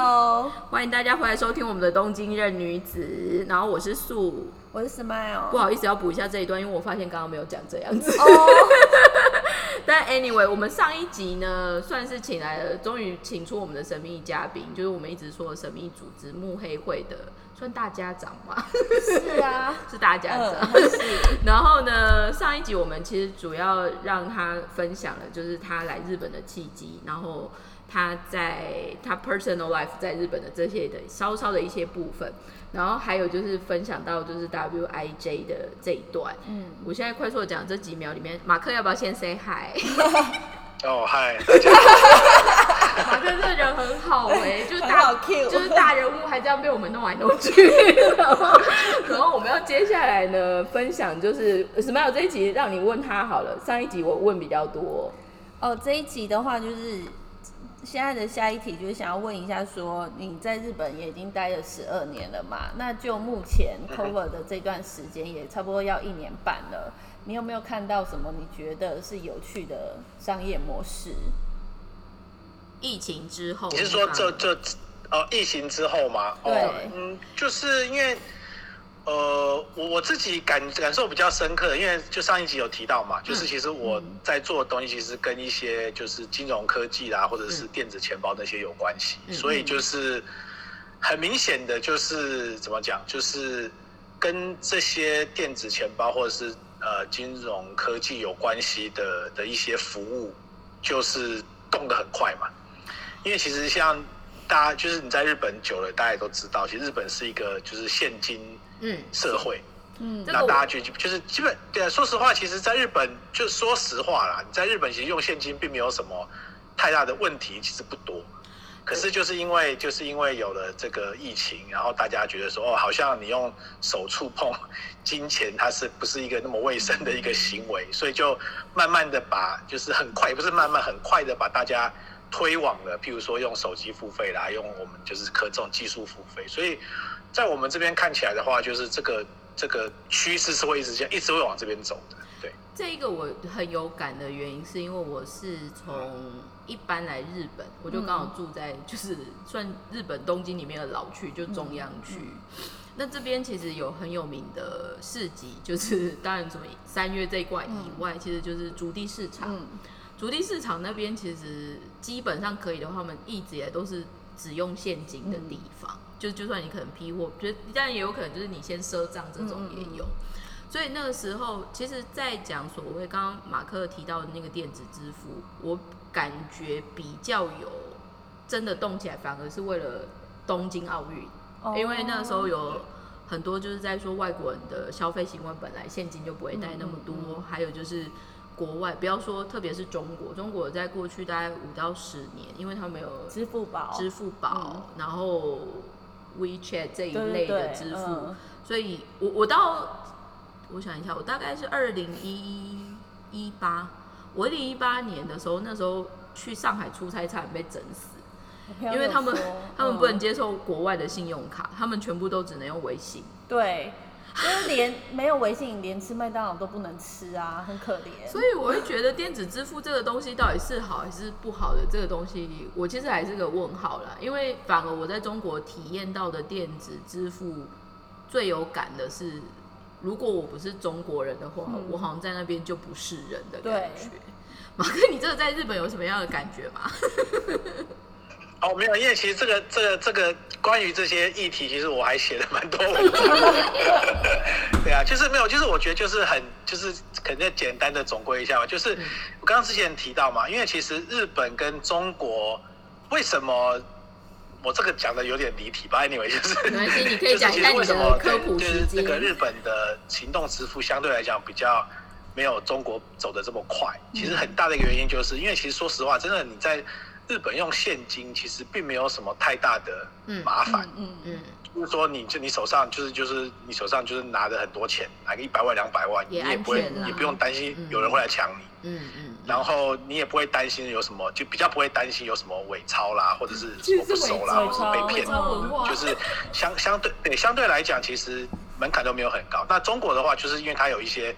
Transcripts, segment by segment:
Hello，欢迎大家回来收听我们的《东京任女子》，然后我是素，我是 Smile。不好意思要补一下这一段，因为我发现刚刚没有讲这样子。哦，但 anyway，我们上一集呢，算是请来了，终于请出我们的神秘嘉宾，就是我们一直说的神秘组织幕黑会的，算大家长吗？是啊，是大家长。嗯，然后呢，上一集我们其实主要让他分享了，就是他来日本的契机，然后他在他 personal life 在日本的这些的稍稍的一些部分，然后还有就是分享到就是 WIJ 的这一段。嗯，我现在快速的讲这几秒里面，马克要不要先 say hi？哦，嗨，大家。马克这人很好哎、就是很好大 cue 就是大人物还这样被我们弄来弄去，然后然后我们要接下来呢分享就是 Smile 这一集让你问他好了，上一集我问比较多，哦，这一集的话就是现在的下一题，就是想要问一下，说你在日本也已经待了十二年了嘛？那就目前 cover 的这段时间也差不多要一年半了，你有没有看到什么你觉得是有趣的商业模式？疫情之后，你是说这这哦疫情之后吗？哦对，嗯，就是因为呃我我自己感感受比较深刻，因为就上一集有提到嘛，就是其实我在做的东西其实跟一些就是金融科技啦，或者是电子钱包那些有关系，嗯所以就是很明显的就是怎么讲，就是跟这些电子钱包或者是呃金融科技有关系的的一些服务，就是动得很快嘛。因为其实像大家就是你在日本久了，大家也都知道，其实日本是一个就是现金嗯。社会，嗯。那大家就就是基本对啊，说实话，其实在日本就说实话啦，你在日本其实用现金并没有什么太大的问题，其实不多。可是就是因为就是因为有了这个疫情，然后大家觉得说哦，好像你用手触碰金钱，它是不是一个那么卫生的一个行为，所以就慢慢的把就是很快，也不是慢慢很快的把大家推往了，譬如说用手机付费啦，用我们就是可这种技术付费，所以在我们这边看起来的话，就是这个这个趋势是会一直这样，一直会往这边走的，对。这一个我很有感的原因，是因为我是从一般来日本，我就刚好住在就是算日本东京里面的老区，就中央区。那这边其实有很有名的市集，就是当然什么三月这一块以外，其实就是竹地市场。嗯竹地市场那边其实基本上可以的话，我们一直以来都是只用现金的地方，就就算你可能批货，觉得但也有可能就是你先赊账这种也有。所以那个时候，其实，在讲所谓刚刚马克提到的那个电子支付，我感觉比较有真的动起来，反而是为了东京奥运，哦。因为那个时候有很多就是在说外国人的消费习惯本来现金就不会带那么多，嗯嗯。还有就是国外，不要说特别是中国，中国在过去大概五到十年，因为他们有支付宝，支付宝，然后 WeChat 这一类的支付，嗯。所以我我到我想一下，我大概是二零一一八，我二零一八年的时候，那时候去上海出差差点被整死，因为他们他们不能嗯。接受国外的信用卡，他们全部都只能用微信。对，就是连没有微信，连吃麦当劳都不能吃啊，很可怜。所以我会觉得电子支付这个东西到底是好还是不好的，这个东西我其实还是个问号啦。因为反而我在中国体验到的电子支付最有感的是，如果我不是中国人的话，嗯我好像在那边就不是人的感觉。马哥，你这个在日本有什么样的感觉吗？哦，没有，因为其实这个、这个、这个关于这些议题，其实我还写了蛮多文。对啊，就是没有，就是我觉得就是很，就是肯定简单的总归一下吧。就是嗯我刚刚之前提到嘛，因为其实日本跟中国为什么我这个讲的有点离题吧？anyway，就是没关系你可以就是其实讲一下你的为什么科普就是时间这个日本的行动支付相对来讲比较没有中国走的这么快。其实很大的一个原因就是因为其实说实话，真的你在日本用现金，其实并没有什么太大的嗯麻烦。嗯嗯嗯，就是说，你就你手上就是就是你手上就是拿着很多钱，拿个一百万两百万，你也也不会也不用担心嗯。有人会来抢你，嗯嗯，然后你也不会担心有什么，就比较不会担心有什么伪钞啦，或者是什么不熟啦，或者是被骗。就是相相对对相对来讲，其实门槛都没有很高。那中国的话，就是因为它有一些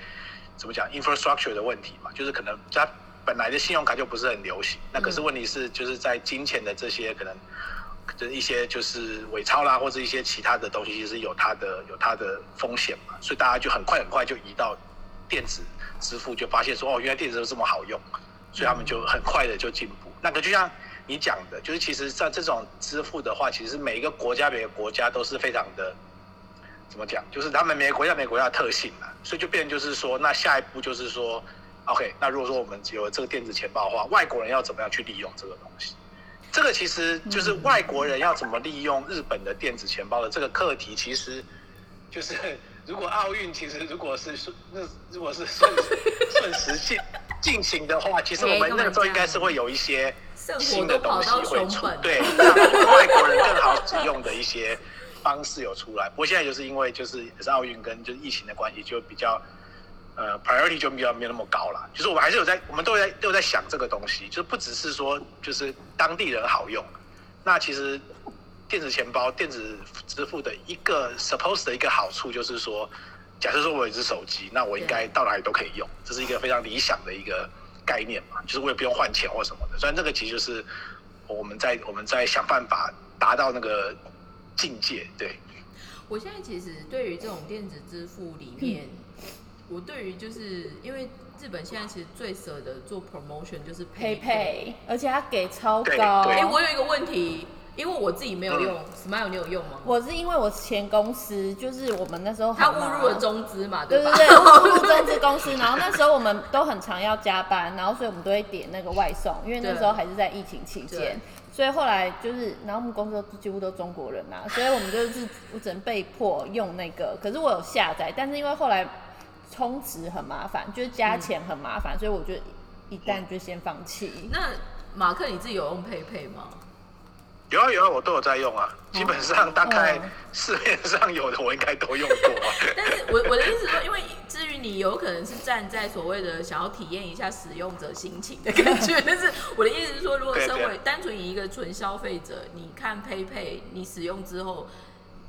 怎么讲 infrastructure 的问题嘛，就是可能它本来的信用卡就不是很流行。那可是问题是，就是在金钱的这些可能就是一些就是伪钞啦，或者一些其他的东西，其实有它的有它的风险嘛，所以大家就很快很快就移到电子支付，就发现说哦，原来电子支付这么好用，所以他们就很快的就进步。那个就像你讲的，就是其实像这种支付的话，其实每一个国家每个国家都是非常的怎么讲，就是他们每个国家每个国家的特性嘛，所以就变成就是说，那下一步就是说，OK，那如果说我们有了这个电子钱包的话，外国人要怎么样去利用这个东西？这个其实就是外国人要怎么利用日本的电子钱包的这个课题，其实就是如果奥运其实如果是顺那如果是顺顺时进进行的话，其实我们那个时候应该是会有一些新的东西会出，对，让外国人更好使用的一些方式有出来。不过现在就是因为就是也是奥运跟就是疫情的关系，就比较。呃，priority 就比较没有那么高了。就是我们还是有在，我们都在都有在想这个东西，就是不只是说就是当地人好用。那其实电子钱包、电子支付的一个 suppose 的一个好处就是说，假设说我有一只手机，那我应该到哪里都可以用，这是一个非常理想的一个概念嘛。就是我也不用换钱或什么的。虽然这个其实就是我们在我们在想办法达到那个境界。对，我现在其实对于这种电子支付里面。我对于就是因为日本现在其实最舍得做 promotion 就是 PayPay，而且它给超高。哎，我有一个问题，因为我自己没有用，Smile 你有用吗？我是因为我前公司就是我们那时候他误入了中资嘛，对对对，误入中资公司，然后那时候我们都很常要加班，然后所以我们都会点那个外送，因为那时候还是在疫情期间，所以后来就是，然后我们公司几乎都中国人呐，所以我们就是我只能被迫用那个，可是我有下载，但是因为后来。充值很麻烦，就是加钱很麻烦，所以我觉得一旦就先放弃。那马克你自己有用佩佩吗？有啊有啊，我都有在用啊。基本上大概市面上有的我应该都用过。啊但是我我的意思说，因为至于你有可能是站在所谓的想要体验一下使用者心情的感觉，但是我的意思是说，如果身为单纯以一个纯消费者，你看佩佩你使用之后。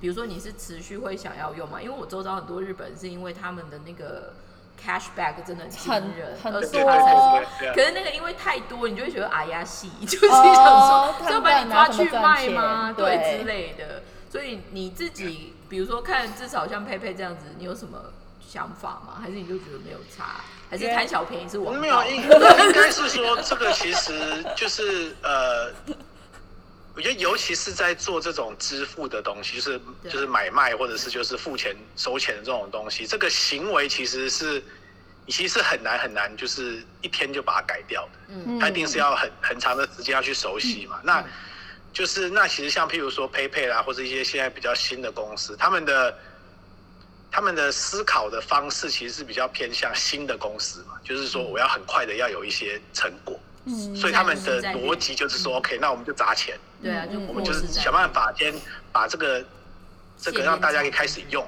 比如说你是持续会想要用吗？因为我周遭很多日本是因为他们的那个 cashback 真的很惊人，很多，可是那个因为太多，你就会觉得哎呀细，就是想说要把你抓去卖吗？对之类的。所以你自己比如说看至少像佩佩这样子，你有什么想法吗？还是你就觉得没有差？还是贪小便宜是我没有，应应该是说这个其实就是呃。我觉得，尤其是在做这种支付的东西，就是就是买卖或者是就是付钱收钱的这种东西，这个行为其实是你其实很难很难，就是一天就把它改掉的。嗯，它一定是要很很长的时间要去熟悉嘛。那就是那其实像譬如说 PayPay 啦，或者一些现在比较新的公司，他们的他们的思考的方式其实是比较偏向新的公司嘛，就是说我要很快的要有一些成果。嗯，所以他们的逻辑就是说，OK，那我们就砸钱。对啊，我们就是想办法先把这个这个让大家可以开始用，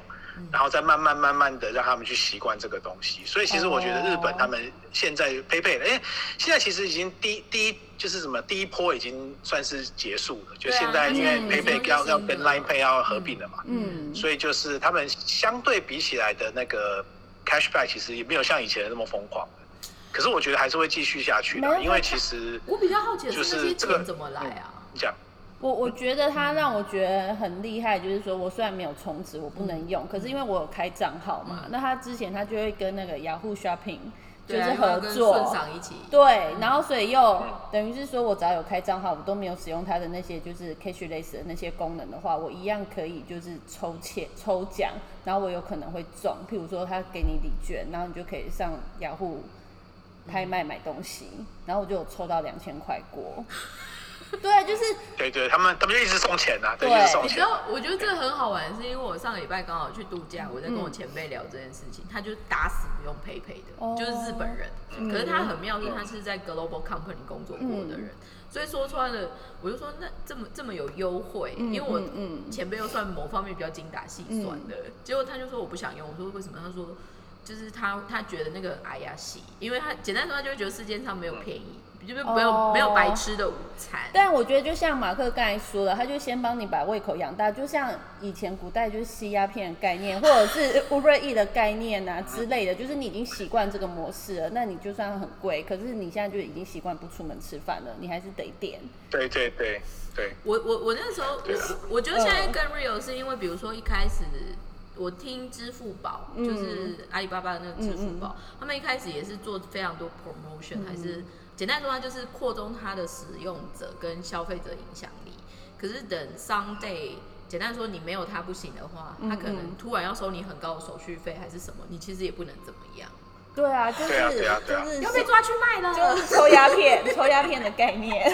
然后再慢慢慢慢的让他们去习惯这个东西。所以其实我觉得日本他们现在 PayPay，哎，现在其实已经第第一就是什么第一波已经算是结束了。就现在因为 PayPay 要要跟 Line Pay 要合并了嘛，嗯，所以就是他们相对比起来的那个 Cashback 其实也没有像以前那么疯狂。可是我觉得还是会继续下去的，因为其实我比较好奇的是这个怎么来啊？你讲，我我觉得他让我觉得很厉害，就是说我虽然没有充值，我不能用，可是因为我有开账号嘛，那他之前他就会跟那个雅虎 Shopping 就是合作，一起。对，然后所以又等于是说我只要有开账号，我都没有使用他的那些就是 Cashless 的那些功能的话，我一样可以就是抽签抽奖，然后我有可能会中，譬如说他给你礼券，然后你就可以上雅虎。拍卖买东西，然后我就有抽到两千块过。对，就是对对，他们他们就一直送钱呐，对，一直送钱。你知道，我觉得这个很好玩，是因为我上个礼拜刚好去度假，我在跟我前辈聊这件事情，他就打死不用 PayPay 的，就是日本人。可是他很妙，是他是在 Global Company 工作过的人，所以说穿了，我就说那这么这么有优惠，因为我前辈又算某方面比较精打细算的，结果他就说我不想用，我说为什么？他说。就是他，他觉得那个哎呀洗，因为他简单说，他就会觉得世界上没有便宜就是没有、哦没有白吃的午餐。但我觉得就像马克刚才说的，他就先帮你把胃口养大，就像以前古代就是吸鸦片的概念，或者是 Uber E 的概念啊之类的，就是你已经习惯这个模式了，那你就算很贵，可是你现在就已经习惯不出门吃饭了，你还是得点。对对对对，我我我那时候，啊我我觉得现在嗯更 real 是因为，比如说一开始我听支付宝，嗯。就是阿里巴巴的那个支付宝，他们一开始也是做非常多 promotion，、还嗯。是简单说，它就是扩充它的使用者跟消费者影响力。可是等 someday，简单说你没有它不行的话，它可能嗯突然要收你很高的手续费还是什么，你其实也不能怎么样，对啊，就是对啊对啊对啊就是要被抓去卖了。就是抽鸦片，抽鸦片的概念。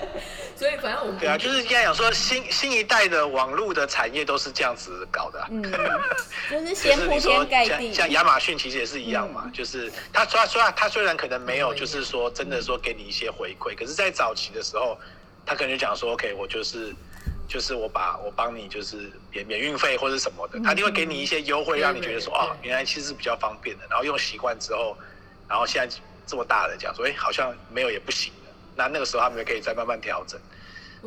所以反正我们对啊，就是应该讲说新新一代的网络的产业都是这样子搞的啊、嗯，就是就先铺是你说天盖地像。像亚马逊其实也是一样嘛，就是他虽然虽然他虽然可能没有，嗯就是说真的说给你一些回馈，可是，在早期的时候，他可能就讲说，OK，我就是就是我把我帮你就是免免运费或者什么的，他一定会给你一些优惠，让你觉得说，对哦，原来其实是比较方便的，然后用习惯之后，然后现在这么大了讲说，哎，好像没有也不行了，那那个时候他们也可以再慢慢调整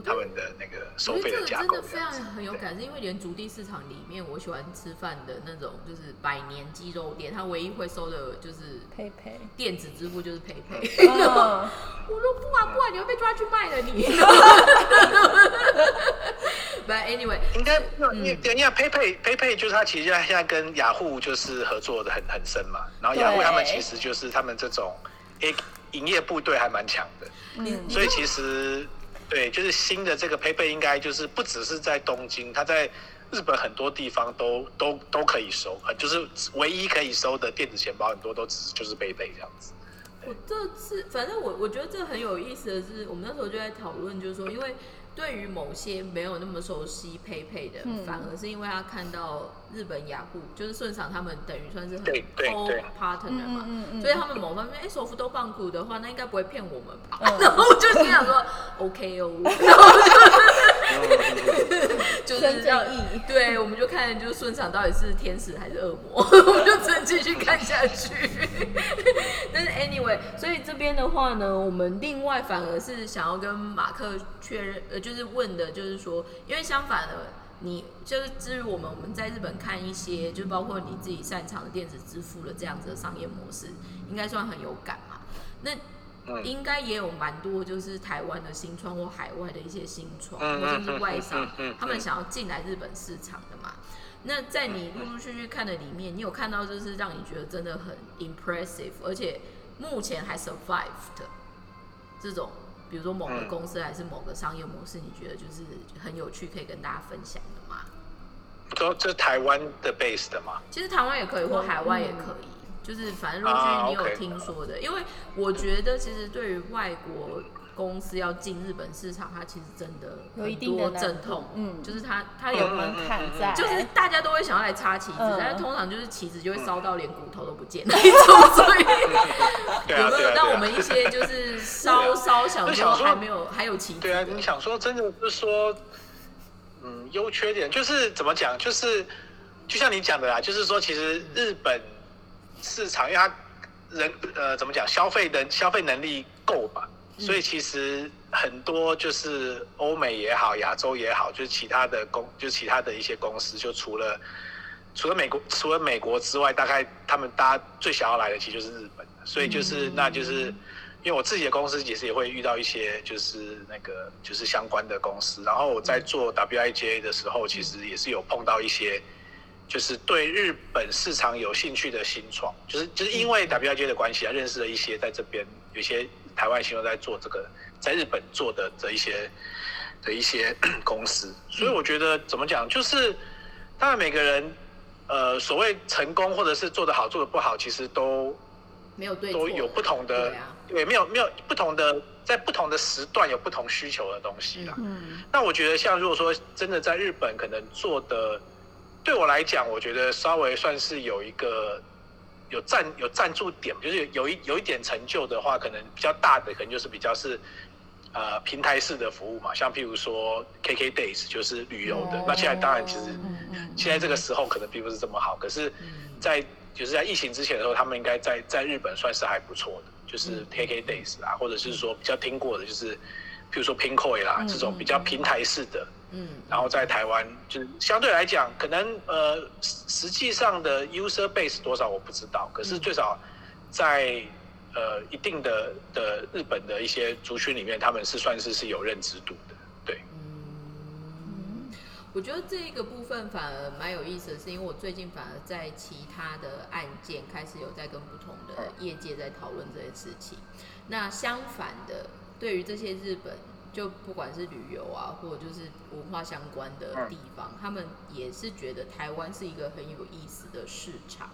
他们的那个收我觉得这个费的架真的非常。很有感，是因为连竹地市场里面，我喜欢吃饭的那种就是百年鸡肉店，他唯一会收的就是佩佩，电子支付就是佩佩。嗯，我说不啊不啊，你会被抓去卖了你。But anyway，应该没有，因为对，因为 PayPay PayPay 就是它其实现在跟雅虎就是合作的很很深嘛，然后雅虎他们其实就是他们这种诶营业部队还蛮强的，嗯所以其实对，就是新的这个 PayPay 应该就是不只是在东京，它在日本很多地方都都都可以收，呃就是唯一可以收的电子钱包很多都只是就是 PayPay 这样子。我这次反正我我觉得这很有意思的是，我们那时候就在讨论，就是说，因为对于某些没有那么熟悉 PayPay 的，嗯。反而是因为他看到日本雅虎，就是顺畅他们等于算是很对对 co 对。partner 嘛，嗯嗯嗯所以他们某方面，哎、手扶都棒股的话，那应该不会骗我们吧？嗯 然后我就心想说，OK 哦，然后就 就是真让正义对，我们就看就是顺畅到底是天使还是恶魔，我们就只能继续看下去。但是 anyway，所以这边的话呢，我们另外反而是想要跟马克确认，呃，就是问的，就是说，因为相反的，你就是至于我们我们在日本看一些，就包括你自己擅长的电子支付的这样子的商业模式，应该算很有感嘛。那嗯应该也有蛮多，就是台湾的新创或海外的一些新创，嗯或甚至嗯嗯外商他们想要进来日本市场的嘛。那在你陆陆续续看的里面，你有看到就是让你觉得真的很 impressive，而且目前还 survive 的这种，比如说某个嗯公司还是某个商业模式，你觉得就是很有趣，可以跟大家分享的吗？说这是台湾的 base 的吗？其实台湾也可以，或海外也可以，就是反正陆续啊你有听说的。因为我觉得其实对于外国公司要进日本市场，它其实真的有一定的阵痛，嗯就是它它有有门槛在，就是大家都会想要来插旗子，嗯但是通常就是旗子就会烧到连骨头都不见那一种，所以 有没有。让我们一些就是烧烧想说还没有还有旗子对啊，你想说真的就是说，嗯，优缺点就是怎么讲，就是就像你讲的啦，就是说其实日本市场，因为它人呃怎么讲，消费能消费能力够吧，嗯所以其实很多就是欧美也好，亚洲也好，就是其他的公，就是其他的一些公司，就除了除了美国，除了美国之外，大概他们大家最想要来的其实就是日本，所以就是、嗯。那就是。因为我自己的公司其实也会遇到一些就是那个就是相关的公司，然后我在做 WIJ 的时候，其实也是有碰到一些就是对日本市场有兴趣的新创，就是就是因为 WIJ 的关系啊，认识了一些在这边有些台湾新创在做这个在日本做的这一些的一些 公司，所以我觉得怎么讲，就是当然每个人呃所谓成功或者是做得好做得不好，其实都没有对都有不同的对，没有没有不同的，在不同的时段有不同需求的东西啦。嗯。那我觉得，像如果说真的在日本可能做的，对我来讲，我觉得稍微算是有一个有赞有赞助点，就是有有一有一点成就的话，可能比较大的，可能就是比较是呃平台式的服务嘛，像譬如说 KK Days 就是旅游的。那现在当然其实现在这个时候可能并不是这么好，可是在就是在疫情之前的时候，他们应该在在日本算是还不错的。就是 KK Days 啊，或者是说比较听过的，就是譬如说 Pinkoi 啦这种比较平台式的，嗯，然后在台湾就是相对来讲，可能呃实实际上的 user base 多少我不知道，可是最少在呃一定的的日本的一些族群里面，他们是算是是有认知度的，对。嗯，我觉得这个部分反而蛮有意思的是，因为我最近反而在其他的案件开始有在跟不同的业界在讨论这些事情。那相反的，对于这些日本，就不管是旅游啊，或者就是文化相关的地方，他们也是觉得台湾是一个很有意思的市场。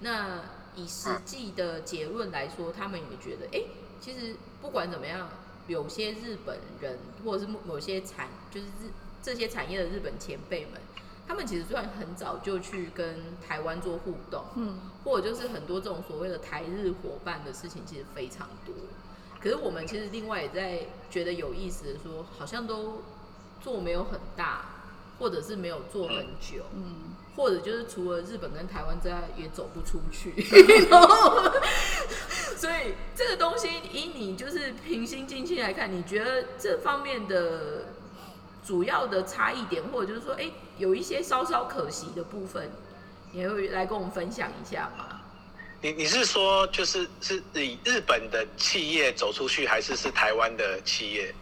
那以实际的结论来说，他们也觉得，哎、其实不管怎么样，有些日本人或者是某些产，就是日这些产业的日本前辈们，他们其实虽然很早就去跟台湾做互动，嗯，或者就是很多这种所谓的台日伙伴的事情，其实非常多。可是我们其实另外也在觉得有意思的说，好像都做没有很大，或者是没有做很久，嗯，或者就是除了日本跟台湾之外，也走不出去。所以这个东西以你就是平心静气来看，你觉得这方面的主要的差异点，或者就是说，哎、有一些稍稍可惜的部分，你会来跟我们分享一下吗？你你是说就是是以日本的企业走出去，还是是台湾的企业？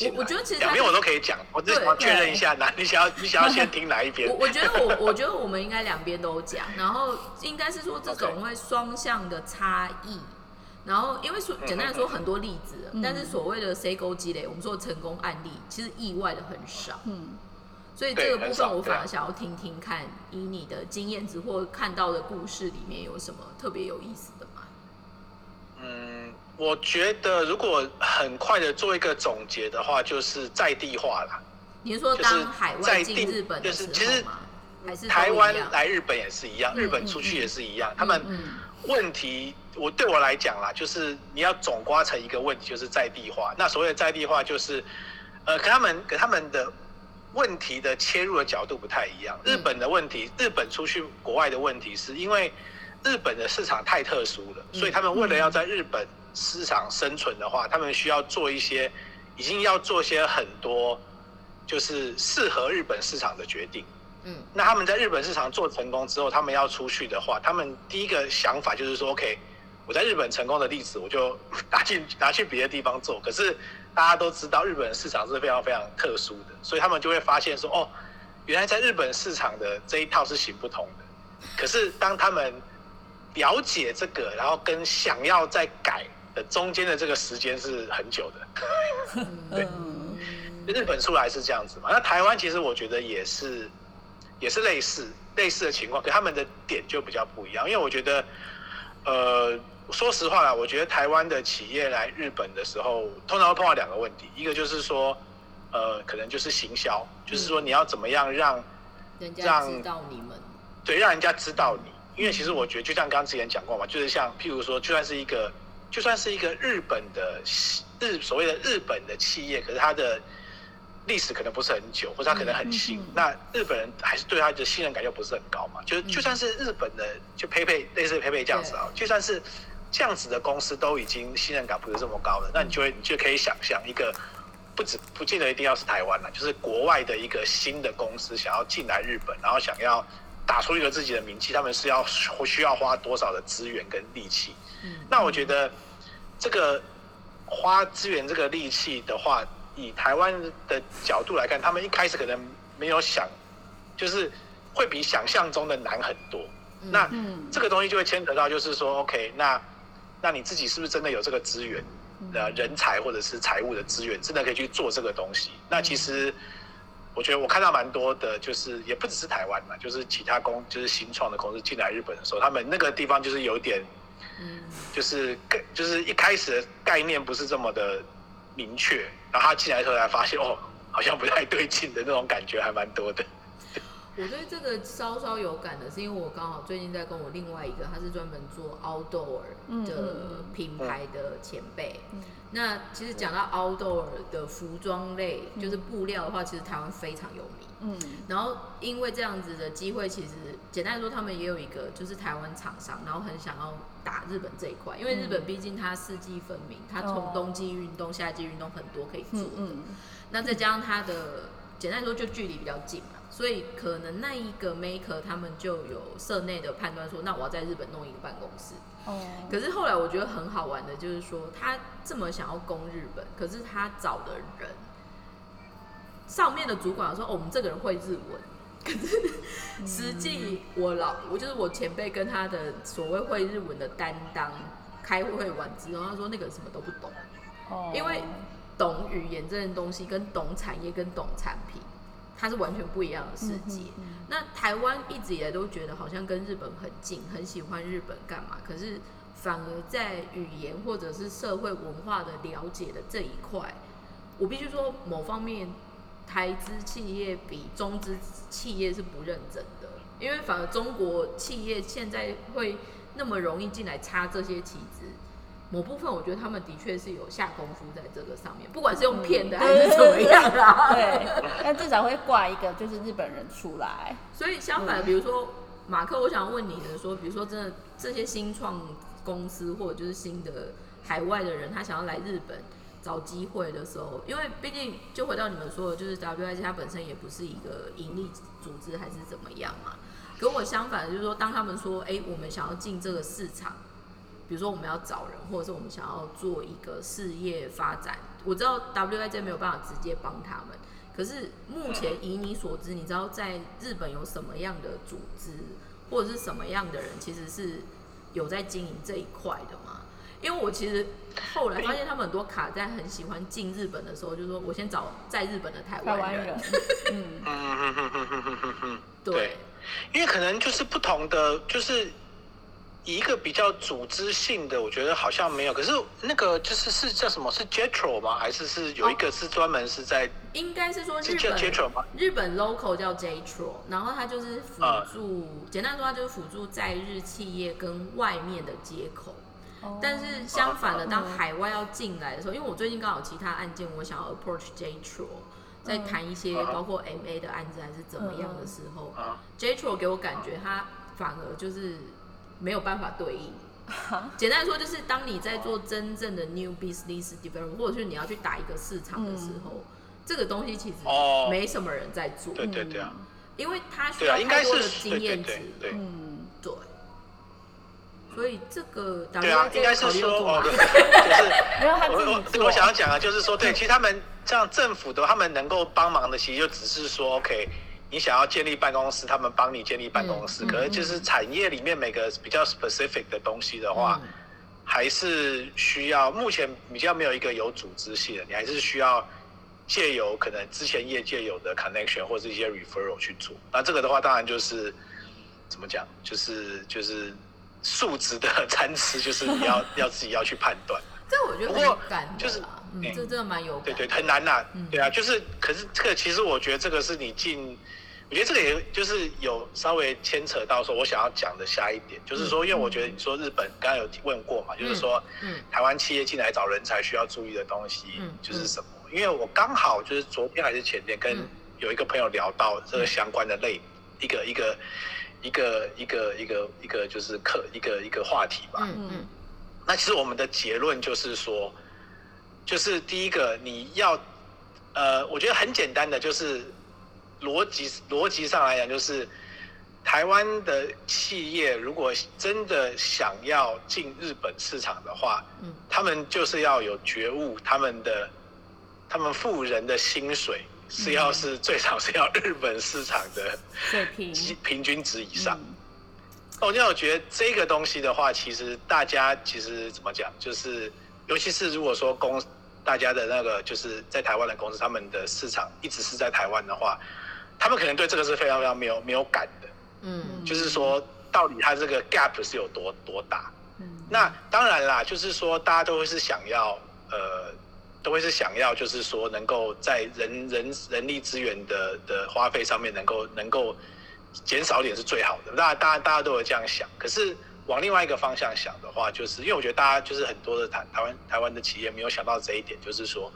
我我觉得其实它两边我都可以讲，我只想确认一下，哪你想要你想要先听哪一边 我？我觉得我我觉得我们应该两边都讲，然后应该是说这种会双向的差异。然后，因为说简单来说很多例子，嗯但是所谓的 C 勾积累，我们说成功案例，其实意外的很少。嗯，所以这个部分我反而想要听听看，以你的经验值或看到的故事里面有什么特别有意思的吗？嗯，我觉得如果很快的做一个总结的话，就是在地化啦。你是说就是当海外在地进日本的就是时其实候吗？还是台湾来日本也是一样，嗯日本出去也是一样。他们嗯问题，我对我来讲啦，就是你要总刮成一个问题，就是在地化。那所谓的在地化，就是呃，跟他们跟他们的问题的切入的角度不太一样。嗯日本的问题，日本出去国外的问题，是因为日本的市场太特殊了，嗯所以他们为了要在日本市场生存的话，他们需要做一些，已经要做些很多，就是适合日本市场的决定。嗯那他们在日本市场做成功之后，他们要出去的话，他们第一个想法就是说，OK，我在日本成功的例子，我就 拿进拿去别的地方做。可是大家都知道，日本市场是非常非常特殊的，所以他们就会发现说，哦，原来在日本市场的这一套是行不通的。可是当他们了解这个，然后跟想要再改的中间的这个时间是很久的。对嗯日本出来是这样子嘛？那台湾其实我觉得也是，也是类似类似的情况，可他们的点就比较不一样。因为我觉得，呃，说实话啦，我觉得台湾的企业来日本的时候，通常会碰到两个问题，一个就是说，呃，可能就是行销，就是说你要怎么样让人家让知道你们，对，让人家知道你。因为其实我觉得，就像刚刚之前讲过嘛，就是像譬如说，就算是一个，就算是一个日本的日所谓的日本的企业，可是它的历史可能不是很久，或者它可能很新，嗯嗯嗯那日本人还是对它的信任感又不是很高嘛。就是就算是日本的，就佩佩类似佩佩这样子啊，就算是这样子的公司都已经信任感不是这么高了，那你就会你就可以想象一个。不止不见得一定要是台湾了，就是国外的一个新的公司想要进来日本，然后想要打出一个自己的名气，他们是要需要花多少的资源跟力气？嗯，那我觉得这个花资源这个力气的话，以台湾的角度来看，他们一开始可能没有想，就是会比想象中的难很多。嗯那嗯这个东西就会牵扯到，就是说，OK，那那你自己是不是真的有这个资源？呃，人才或者是财务的资源，真的可以去做这个东西？那其实我觉得我看到蛮多的，就是也不只是台湾嘛，就是其他公就是新创的公司进来日本的时候，他们那个地方就是有点嗯就是概就是一开始的概念不是这么的明确，然后他进来的时候才发现哦，好像不太对劲的那种感觉还蛮多的。我对这个稍稍有感的是，因为我刚好最近在跟我另外一个，他是专门做 outdoor 的嗯品牌的前辈。嗯。那其实讲到 outdoor 的服装类，就是布料的话，其实台湾非常有名。嗯。然后因为这样子的机会，其实简单来说，他们也有一个就是台湾厂商，然后很想要打日本这一块，因为日本毕竟它四季分明，它从哦。冬季运动、夏季运动很多可以做的。嗯嗯。那再加上它的简单来说就距离比较近嘛，所以可能那一个 maker 他们就有社内的判断说，那我要在日本弄一个办公室。哦，可是后来我觉得很好玩的就是说，他这么想要攻日本，可是他找的人上面的主管说，哦，我们这个人会日文。可是实际我老我就是我前辈跟他的所谓会日文的担当开会完之后，他说那个什么都不懂。哦，因为懂语言这件东西跟懂产业跟懂产品，它是完全不一样的世界。嗯嗯那台湾一直以来都觉得好像跟日本很近，很喜欢日本干嘛？可是反而在语言或者是社会文化的了解的这一块，我必须说某方面台资企业比中资企业是不认真的，因为反而中国企业现在会那么容易进来插这些旗子。某部分我觉得他们的确是有下功夫在这个上面，不管是用骗的还是怎么样啦。对，但至少会挂一个就是日本人出来。所以相反，比如说马克，我想问你的说，比如说真的这些新创公司或者就是新的海外的人，他想要来日本找机会的时候，因为毕竟就回到你们说的，就是 WIC 它本身也不是一个盈利组织还是怎么样嘛。跟我相反的就是说，当他们说，哎、我们想要进这个市场。比如说我们要找人，或者是我们想要做一个事业发展，我知道 WIJ 没有办法直接帮他们，可是目前以你所知，你知道在日本有什么样的组织，或者是什么样的人，其实是有在经营这一块的吗？因为我其实后来发现他们很多卡在很喜欢进日本的时候，就是说我先找在日本的台湾人，嗯，嗯嗯嗯。嗯嗯嗯嗯，对，因为可能就是不同的，就是以一个比较组织性的，我觉得好像没有。可是那个就是是叫什么？是 Jetro 吗？还是是有一个是专门是在应该是说日本 Jetro 吗？日本 local 叫 Jetro，然后它就是辅啊助，简单说它就是辅助在日企业跟外面的接口。哦但是相反的，嗯当海外要进来的时候，因为我最近刚好有其他案件，我想要 approach Jetro 在谈一些嗯包括 MA 的案子还是怎么样的时候啊，，JTRO 给我感觉它反而就是没有办法对应。简单来说，就是当你在做真正的 new business development，或者是你要去打一个市场的时候，这个东西其实哦。没什么人在做，对对对啊，因为他需对啊，要应该太多的经验值。嗯，对，所以这个对啊，应该是说就是 没有他我我自己做。这个我想要讲的就是说，对，其实他们这样政府的他们能够帮忙的，其实就只是说，OK，你想要建立办公室，他们帮你建立办公室。可是就是产业里面每个比较 specific 的东西的话，嗯还是需要目前比较没有一个有组织性的，你还是需要借由可能之前业界有的 connection 或是一些 referral 去做。那这个的话，当然就是怎么讲，就是就是素质的 参差，就是你要 要自己要去判断。这我觉得不过很感的就是这真的蛮有对对，很难呐、嗯对啊，就是，可是这个其实我觉得这个是你进，我觉得这个也就是有稍微牵扯到说我想要讲的下一点，就是说，因为我觉得你说日本刚刚有问过嘛，就是说嗯。台湾企业进来找人才需要注意的东西嗯就是什么？因为我刚好就是昨天还是前天跟嗯。有一个朋友聊到这个相关的类一个一个一个一个一个一个就是课一个一个话题吧，嗯嗯。那其实我们的结论就是说，就是第一个你要，呃，我觉得很简单的，就是逻辑逻辑上来讲，就是台湾的企业如果真的想要进日本市场的话，嗯。他们就是要有觉悟，他们的他们富人的薪水是要是最少是要日本市场的水平。平均值以上。嗯。哦，那我觉得这个东西的话，其实大家其实怎么讲，就是尤其是如果说公大家的那个就是在台湾的公司，他们的市场一直是在台湾的话，他们可能对这个是非常非常没有没有感的，嗯就是说到底它这个 gap 是有多多大。嗯那当然啦，就是说大家都会是想要呃，都会是想要就是说能够在人人人力资源的的花费上面能够能够减少一点是最好的。大家大家大家都有这样想，可是往另外一个方向想的话，就是因为我觉得大家就是很多的台台湾台湾的企业没有想到这一点，就是说，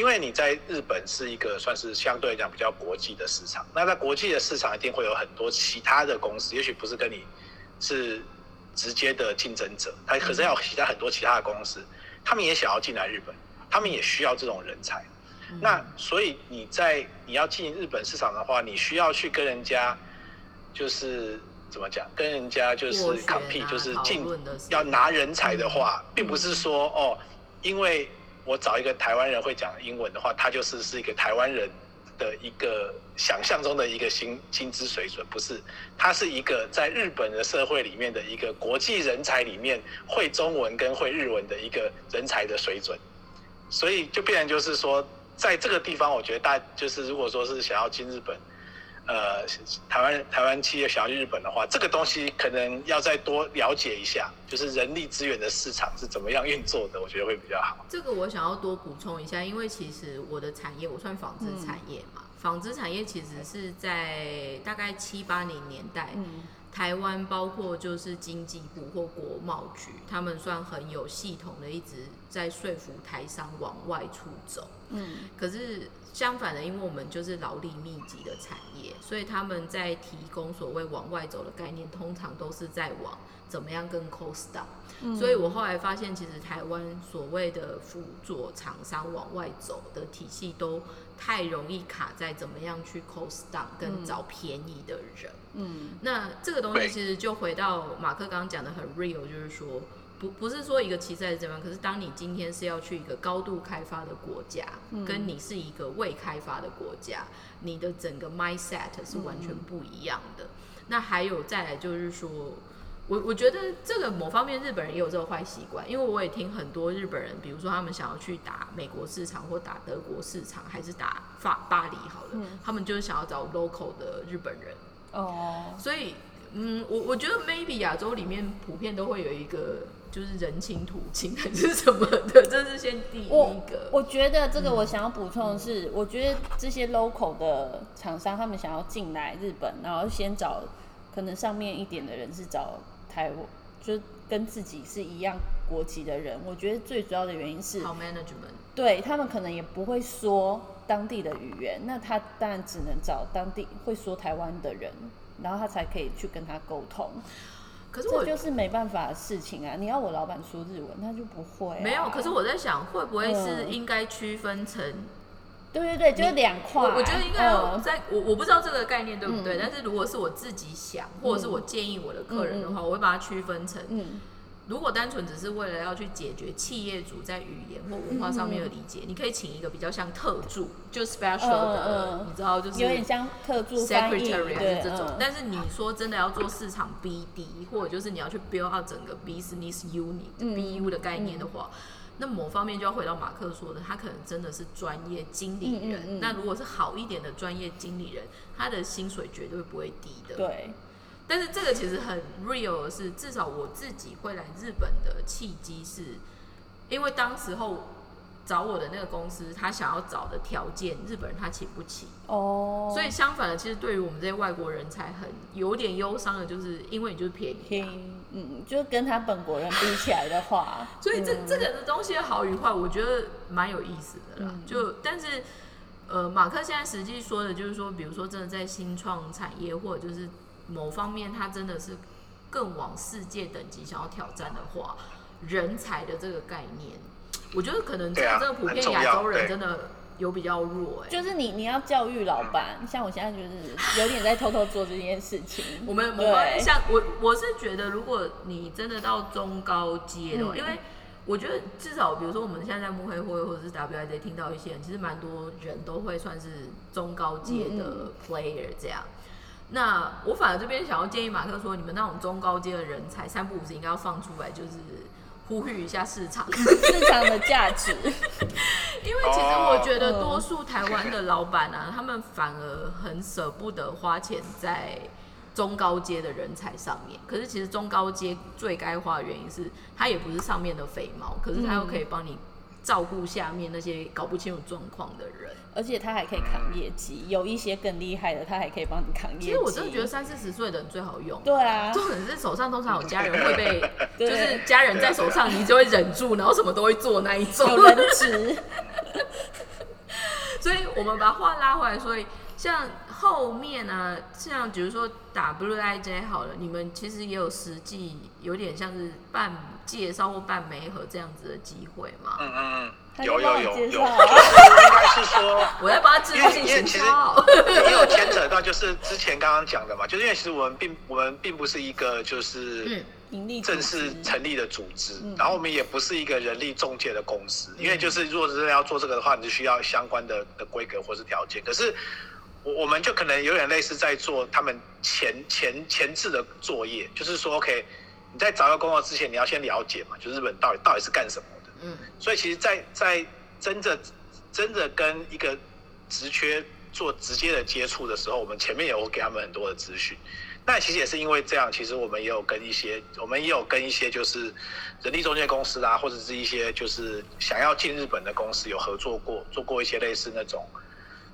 因为你在日本是一个算是相对来讲比较国际的市场，那在国际的市场一定会有很多其他的公司，也许不是跟你是直接的竞争者，它可是要其他很多其他的公司，他们也想要进来日本，他们也需要这种人才。那所以你在你要进日本市场的话，你需要去跟人家就是怎么讲，跟人家就是就是进要拿人才的话，并不是说哦，因为我找一个台湾人会讲英文的话，他就是是一个台湾人的一个想象中的一个薪薪资水准，不是，他是一个在日本的社会里面的一个国际人才里面会中文跟会日文的一个人才的水准，所以就变成就是说，在这个地方，我觉得大就是如果说是想要进日本。呃，台湾台湾企业想要去日本的话，这个东西可能要再多了解一下，就是人力资源的市场是怎么样运作的，我觉得会比较好。这个我想要多补充一下，因为其实我的产业我算纺织产业嘛，纺织产业其实是在大概七八零年代，嗯台湾包括就是经济部或国贸局，他们算很有系统的，一直在说服台商往外出走。嗯可是相反的，因为我们就是劳力密集的产业，所以他们在提供所谓往外走的概念，通常都是在往怎么样跟 cost down。嗯所以我后来发现，其实台湾所谓的辅佐厂商往外走的体系，都太容易卡在怎么样去 cost down 跟找便宜的人。嗯那这个东西其实就回到马克刚刚讲的很 real，就是说不不是说一个棋赛是怎么样，可是当你今天是要去一个高度开发的国家，嗯跟你是一个未开发的国家，你的整个 mindset 是完全不一样的。那还有再来就是说。我我觉得这个某方面日本人也有这个坏习惯，因为我也听很多日本人，比如说他们想要去打美国市场或打德国市场，还是打法巴黎好了，嗯他们就是想要找 local 的日本人。哦，所以，嗯，我我觉得 maybe 亚洲里面普遍都会有一个就是人情土情还是什么的，这是先第一我个。我觉得这个我想要补充的是，我觉得这些 local 的厂商他们想要进来日本，然后先找可能上面一点的人是找台湾，就跟自己是一样国籍的人。我觉得最主要的原因是，好 management，对他们可能也不会说当地的语言，那他当然只能找当地会说台湾的人，然后他才可以去跟他沟通。可是我这就是没办法的事情啊！你要我老板说日文，他就不会、啊。没有。可是我在想，会不会是嗯应该区分成？对对对，就是两块。我我觉得应该要嗯在，我我不知道这个概念对不对，嗯但是如果是我自己想，或者是我建议我的客人的话，我会把它区分成嗯如果单纯只是为了要去解决企业主在语言或文化上面的理解，你可以请一个比较像特助，就 special 的，你知道，就是有点像特助，secretary 还对是这种。嗯但是你说真的要做市场 BD，或者就是你要去 build out 整个 business unit、嗯 BU 的概念的话。那某方面就要回到马克说的，他可能真的是专业经理人。嗯嗯嗯那如果是好一点的专业经理人，他的薪水绝对不会低的。对，但是这个其实很 real 的是，至少我自己会来日本的契机是，因为当时候找我的那个公司，他想要找的条件，日本人他请不起，哦，所以相反的，其实对于我们这些外国人才很有点忧伤的，就是因为你就是便宜、啊。听，嗯，就跟他本国人比起来的话，所以这、嗯这个的东西的好与坏，我觉得蛮有意思的啦。嗯就但是，呃，马克现在实际说的就是说，比如说真的在新创产业，或者就是某方面，他真的是更往世界等级想要挑战的话，人才的这个概念，我觉得可能真的普遍亚洲人真的有比较弱哎、就是你你要教育老板，像我现在就是有点在偷偷做这件事情。我们某对。方面像我我是觉得，如果你真的到中高阶的话，嗯。因为我觉得至少比如说我们现在在慕黑会或者是 WIJ 听到一些人，其实蛮多人都会算是中高阶嗯的 player 这样。那我反而这边想要建议马克说，你们那种中高阶的人才，三不五时应该要放出来，就是呼吁一下市场。市场的价值，因为其实我觉得哦多数台湾的老板啊，他们反而很舍不得花钱在中高阶的人才上面。可是其实中高阶最该花的原因是，他也不是上面的肥猫，可是他又可以帮你照顾下面那些搞不清楚状况的人。而且他还可以扛业绩，有一些更厉害的，他还可以帮你扛业绩。其实我真的觉得三四十岁的人最好用。对啊，重点是手上通常有家人会被，就是家人在手上，你就会忍住，然后什么都会做那一种。有人质。所以我们把话拉回来，所以像后面呢，像比如说 WIJ 好了，你们其实也有实际有点像是半介绍或半媒合这样子的机会嘛？嗯嗯嗯。有有有有，就是应该是说，我在帮他制作因为其实 也有牵扯到，就是之前刚刚讲的嘛，就是因为其实我们并我们并不是一个就是正式成立的组织，然后我们也不是一个人力中介的公司，因为就是如果真的要做这个的话，你就需要相关的的规格或是条件。可是我我们就可能有点类似在做他们前前前置的作业，就是说，OK，你在找到工作之前，你要先了解嘛，就日本到底到底是干什么。嗯，所以其实，在在真的真的跟一个职缺做直接的接触的时候，我们前面也有给他们很多的资讯。那其实也是因为这样，其实我们也有跟一些，我们也有跟一些就是人力中介公司啊，或者是一些就是想要进日本的公司有合作过，做过一些类似那种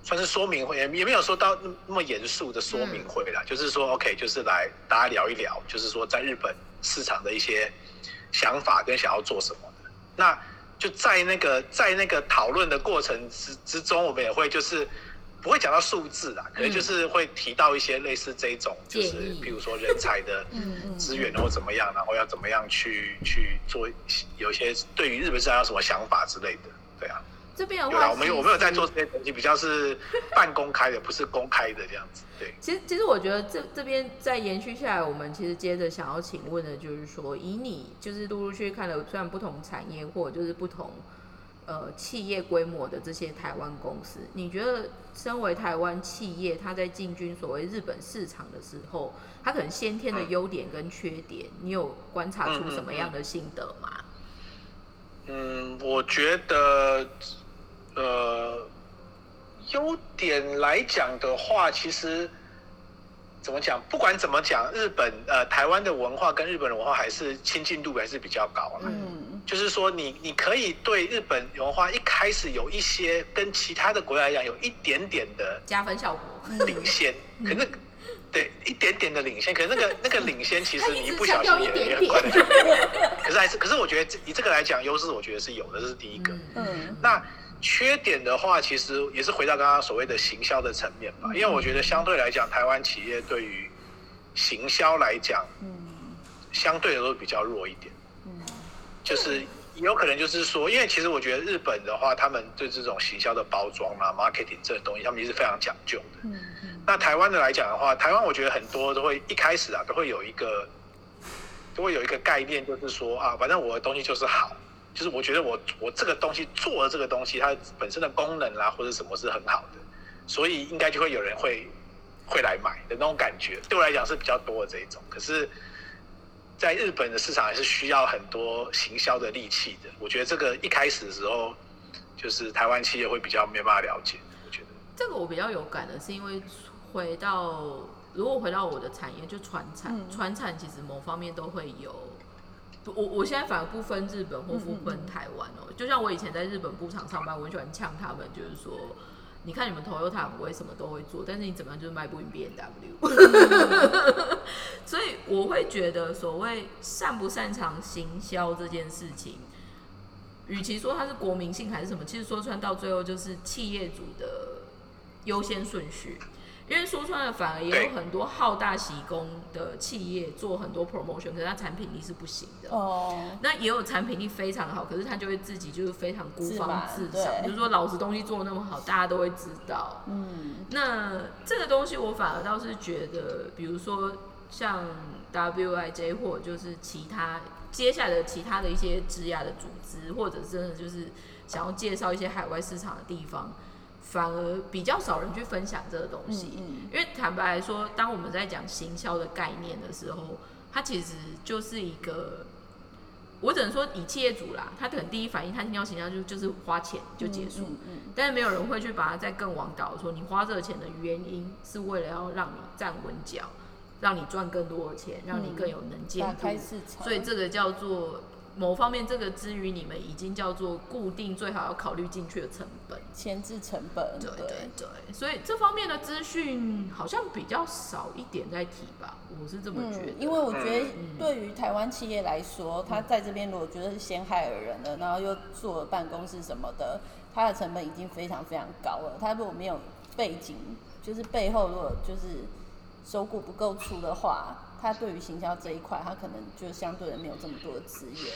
算是说明会，也也没有说到那么严肃的说明会啦，就是说 OK，就是来大家聊一聊，就是说在日本市场的一些想法跟想要做什么。那就在那个在那个讨论的过程之之中，我们也会就是不会讲到数字啊，可能就是会提到一些类似这种，就是比如说人才的 资源或怎么样，然后要怎么样去去做，有一些对于日本市场有什么想法之类的，对啊。这边的话，我们有我们有在做这些东西，比较是 半公开的，不是公开的这样子。对，其实其实我觉得这这边再延续下来，我们其实接着想要请问的就是说，以你就是陆陆续续看了虽然不同产业或者就是不同呃企业规模的这些台湾公司，你觉得身为台湾企业，它在进军所谓日本市场的时候，它可能先天的优点跟缺点，你有观察出什么样的心得吗？嗯，我觉得。呃，优点来讲的话，其实怎么讲？不管怎么讲，日本呃，台湾的文化跟日本的文化还是亲近度还是比较高嗯，就是说，你你可以对日本文化一开始有一些跟其他的国家来讲有一点点的加分效果，领先。可那对一点点的领先，可是那个那个领先，其实你一不小心也也很快的。可是还是，可是我觉得以这个来讲，优势我觉得是有的，这是第一个。嗯，那。缺点的话，其实也是回到刚刚所谓的行销的层面吧，因为我觉得相对来讲，台湾企业对于行销来讲，嗯，相对的都比较弱一点，嗯，就是有可能就是说，因为其实我觉得日本的话，他们对这种行销的包装啊、marketing 这种东西，他们也是非常讲究的，嗯嗯。那台湾的来讲的话，台湾我觉得很多都会一开始啊，都会有一个，都会有一个概念，就是说啊，反正我的东西就是好。就是我觉得我我这个东西做的这个东西，它本身的功能啦或者什么是很好的，所以应该就会有人会会来买的那种感觉。对我来讲是比较多的这一种。可是，在日本的市场还是需要很多行销的利器的。我觉得这个一开始的时候，就是台湾企业会比较没办法了解。我觉得这个我比较有感的是，因为回到如果回到我的产业，就船产，船产其实某方面都会有。我我现在反而不分日本或不分台湾哦，就像我以前在日本布厂上班，我很喜欢呛他们，就是说，你看你们 Toyota 为什么都会做，但是你怎么样就是卖不赢 B N W，所以我会觉得所谓擅不擅长行销这件事情，与其说它是国民性还是什么，其实说穿到最后就是企业主的优先顺序。因为说穿了，反而也有很多好大喜功的企业做很多 promotion，可是它产品力是不行的。哦。那也有产品力非常好，可是他就会自己就是非常孤芳自赏，就是说老子东西做的那么好，大家都会知道。嗯。那这个东西我反而倒是觉得，比如说像 WIJ 或者就是其他接下来的其他的一些质押的组织，或者真的就是想要介绍一些海外市场的地方。反而比较少人去分享这个东西，因为坦白来说，当我们在讲行销的概念的时候，它其实就是一个，我只能说以企业主啦，他可能第一反应他听到行销就就是花钱就结束，但是没有人会去把它再更往导，说你花这个钱的原因是为了要让你站稳脚，让你赚更多的钱，让你更有能见度，所以这个叫做某方面这个之于你们已经叫做固定，最好要考虑进去的成本。前置成本，对对对，所以这方面的资讯好像比较少一点在提吧，我是这么觉得。因为我觉得对于台湾企业来说，他在这边如果觉得是先害了人了，然后又做了办公室什么的，他的成本已经非常非常高了。他如果没有背景，就是背后如果就是手骨不够粗的话。他对于行销这一块，他可能就相对的没有这么多的资源。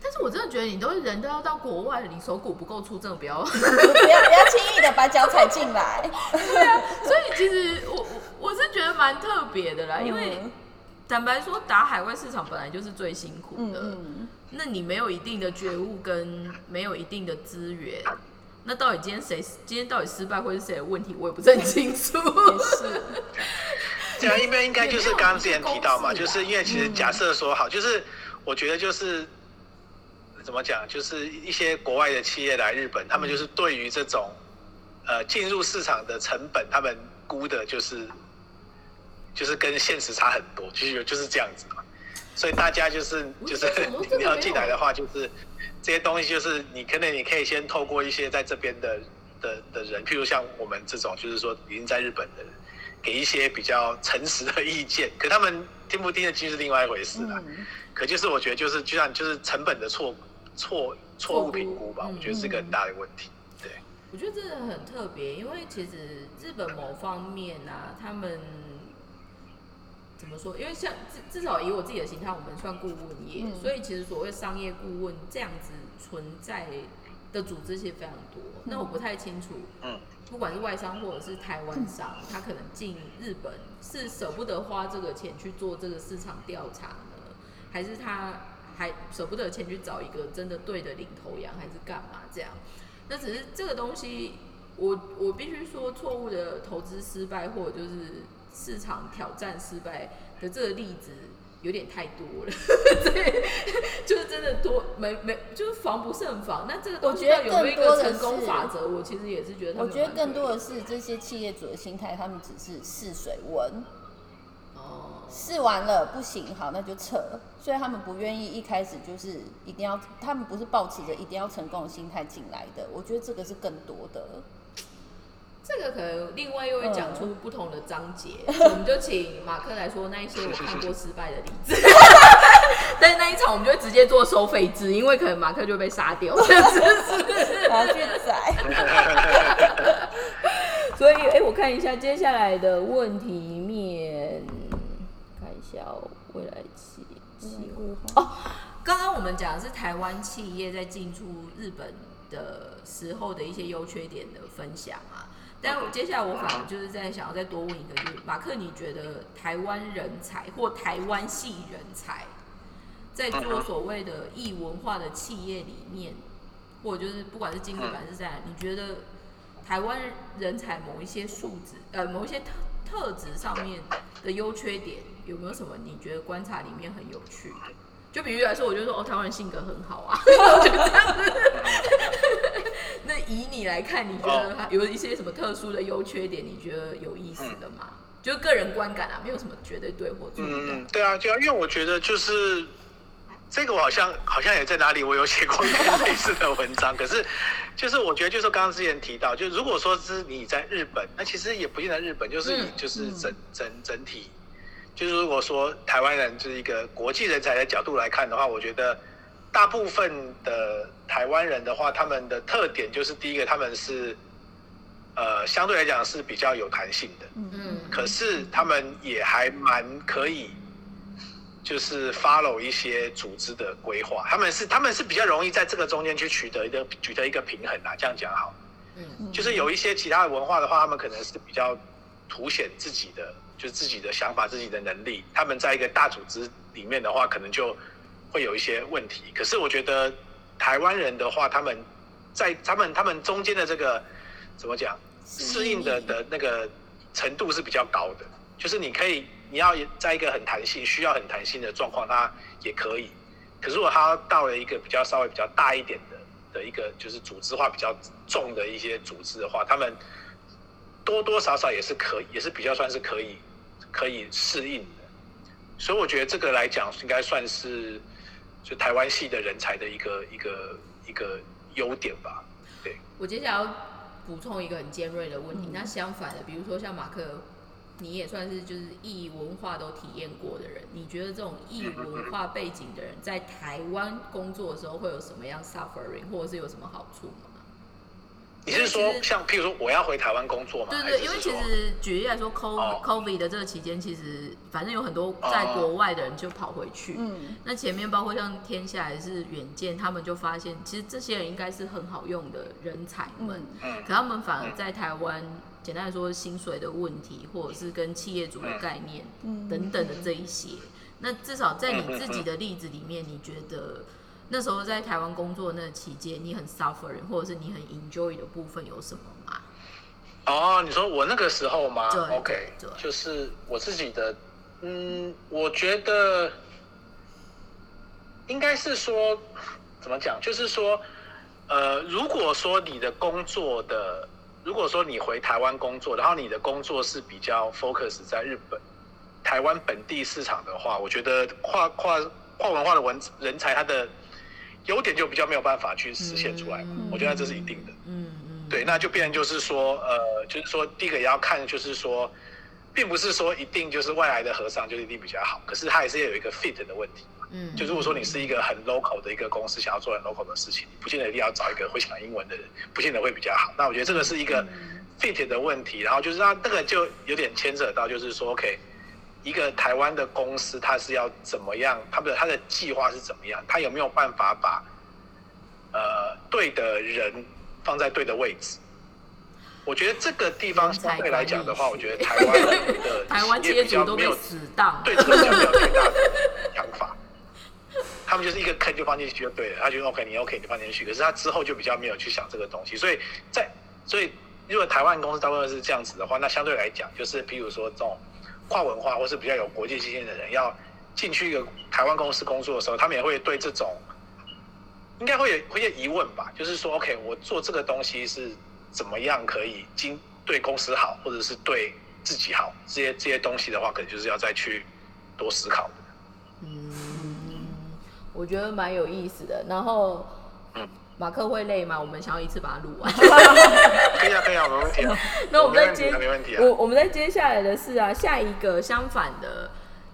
但是我真的觉得，你都人都要到国外了，你手骨不够粗，真的不要 不要不要轻易的把脚踩进来。对啊，所以其实我我我是觉得蛮特别的啦，因为坦白说，打海外市场本来就是最辛苦的。那你没有一定的觉悟，跟没有一定的资源，那到底今天谁今天到底失败，或是谁的问题，我也不是很清楚。是。这样应该应该就是刚刚之前提到嘛，就是因为其实假设说好，就是我觉得就是怎么讲，就是一些国外的企业来日本，他们就是对于这种呃进入市场的成本，他们估的就是就是跟现实差很多，其实就是这样子嘛。所以大家就是就是你要进来的话，就是这些东西就是你可能你可以先透过一些在这边的的的人，譬如像我们这种，就是说已经在日本的人。给一些比较诚实的意见，可他们听不听得进是另外一回事啦。可就是我觉得就是就像就是成本的错错错误评估吧，我觉得是个很大的问题。对，我觉得这个很特别，因为其实日本某方面啊，他们怎么说？因为像至至少以我自己的形态，我们算顾问业，所以其实所谓商业顾问这样子存在的组织其实非常多。那我不太清楚。嗯。不管是外商或者是台湾商，他可能进日本是舍不得花这个钱去做这个市场调查呢，还是他还舍不得钱去找一个真的对的领头羊，还是干嘛这样？那只是这个东西，我我必须说，错误的投资失败，或者就是市场挑战失败的这个例子。有点太多了，对，就是真的多没没，就是防不胜防。那这个东西有没有一个成功法则？我其实也是觉得，我觉得更多的是这些企业主的心态，他们只是试水温。哦，试完了不行，好那就撤。所以他们不愿意一开始就是一定要，他们不是抱持着一定要成功的心态进来的。我觉得这个是更多的。这个可能另外又会讲出不同的章节，我们就请马克来说那一些我看过失败的例子。但是那一场我们就会直接做收费制，因为可能马克就被杀掉，拿去宰。所以，哎，我看一下接下来的问题面，看一下未来企企哦，刚刚我们讲的是台湾企业在进出日本的时候的一些优缺点的分享啊。但我接下来我反而就是在想要再多问一个，就是马克，你觉得台湾人才或台湾系人才，在做所谓的异文化的企业里面，或者就是不管是经济还是在，你觉得台湾人才某一些素质，呃，某一些特特质上面的优缺点，有没有什么你觉得观察里面很有趣的？就比如来说，我就说哦，台湾人性格很好啊，我觉得这样子。那以你来看，你觉得有一些什么特殊的优缺点？你觉得有意思的吗？就个人观感啊，没有什么绝对对或错。嗯，对啊，对啊因为我觉得就是这个，我好像好像也在哪里我有写过一篇类似的文章。可是就是我觉得，就是刚刚之前提到，就如果说是你在日本，那其实也不见得日本，就是就是整整整体。就是如果说台湾人就是一个国际人才的角度来看的话，我觉得大部分的台湾人的话，他们的特点就是第一个，他们是呃相对来讲是比较有弹性的，嗯。嗯，可是他们也还蛮可以，就是 follow 一些组织的规划，他们是他们是比较容易在这个中间去取得一个取得一个平衡啊，这样讲好，嗯，就是有一些其他的文化的话，他们可能是比较凸显自己的。就是自己的想法、自己的能力，他们在一个大组织里面的话，可能就会有一些问题。可是我觉得台湾人的话，他们在他们他们中间的这个怎么讲，适应的的那个程度是比较高的。就是你可以，你要在一个很弹性、需要很弹性的状况，他也可以。可是如果他到了一个比较稍微比较大一点的的一个，就是组织化比较重的一些组织的话，他们多多少少也是可以，也是比较算是可以。可以适应的，所以我觉得这个来讲应该算是就台湾系的人才的一个一个一个优点吧。对，我接下来要补充一个很尖锐的问题。嗯那相反的，比如说像马克，你也算是就是异文化都体验过的人，你觉得这种异文化背景的人在台湾工作的时候会有什么样 suffering，或者是有什么好处吗？你是说像譬如说我要回台湾工作吗？对对，因为其说实举例来说，COVID 的这个期间，其实反正有很多在国外的人就跑回去。嗯。那前面包括像天下还是远见，他们就发现，其实这些人应该是很好用的人才们，嗯。嗯。可他们反而在台湾，简单来说，薪水的问题，或者是跟企业主的概念嗯。等等的这一些。那至少在你自己的例子里面，你觉得那时候在台湾工作那期间，你很 suffering，或者是你很 enjoy 的部分有什么吗？哦，你说我那个时候吗对？OK，对对就是我自己的，嗯，我觉得应该是说怎么讲，就是说，呃，如果说你的工作的，如果说你回台湾工作，然后你的工作是比较 focus 在日本、台湾本地市场的话，我觉得跨跨跨文化的文人才，他的优点就比较没有办法去实现出来嘛，嗯我觉得这是一定的。嗯嗯，对，那就变成就是说，呃，就是说，第一个也要看，就是说，并不是说一定就是外来的和尚就一定比较好，可是它也是有一个 fit 的问题。嗯，就如果说你是一个很 local 的一个公司，想要做很 local 的事情，你不见得一定要找一个会讲英文的人，不见得会比较好。那我觉得这个是一个 fit 的问题，然后就是让这个就有点牵扯到，就是说，OK，一个台湾的公司它是要怎么样，它的它的计划是怎么样，它有没有办法把呃对的人放在对的位置？我觉得这个地方相对来讲的话，我觉得台湾的 台湾比较没有死当，对这个比较没有太大的想法。他们就是一个坑就放进去就对了，他觉得 OK 你 OK 你就放进去，可是他之后就比较没有去想这个东西，所以在所以如果台湾公司大部分是这样子的话，那相对来讲就是譬如说这种跨文化或是比较有国际经验的人要进去一个台湾公司工作的时候，他们也会对这种应该会有会有疑问吧，就是说 OK 我做这个东西是怎么样可以经对公司好，或者是对自己好，这些这些东西的话，可能就是要再去多思考的。嗯，我觉得蛮有意思的。然后，嗯马克会累吗？我们想要一次把它录完。可以啊，可以啊，没问题啊。那我们再没问题接啊，没问题啊。我我们再接下来的是啊，下一个相反的，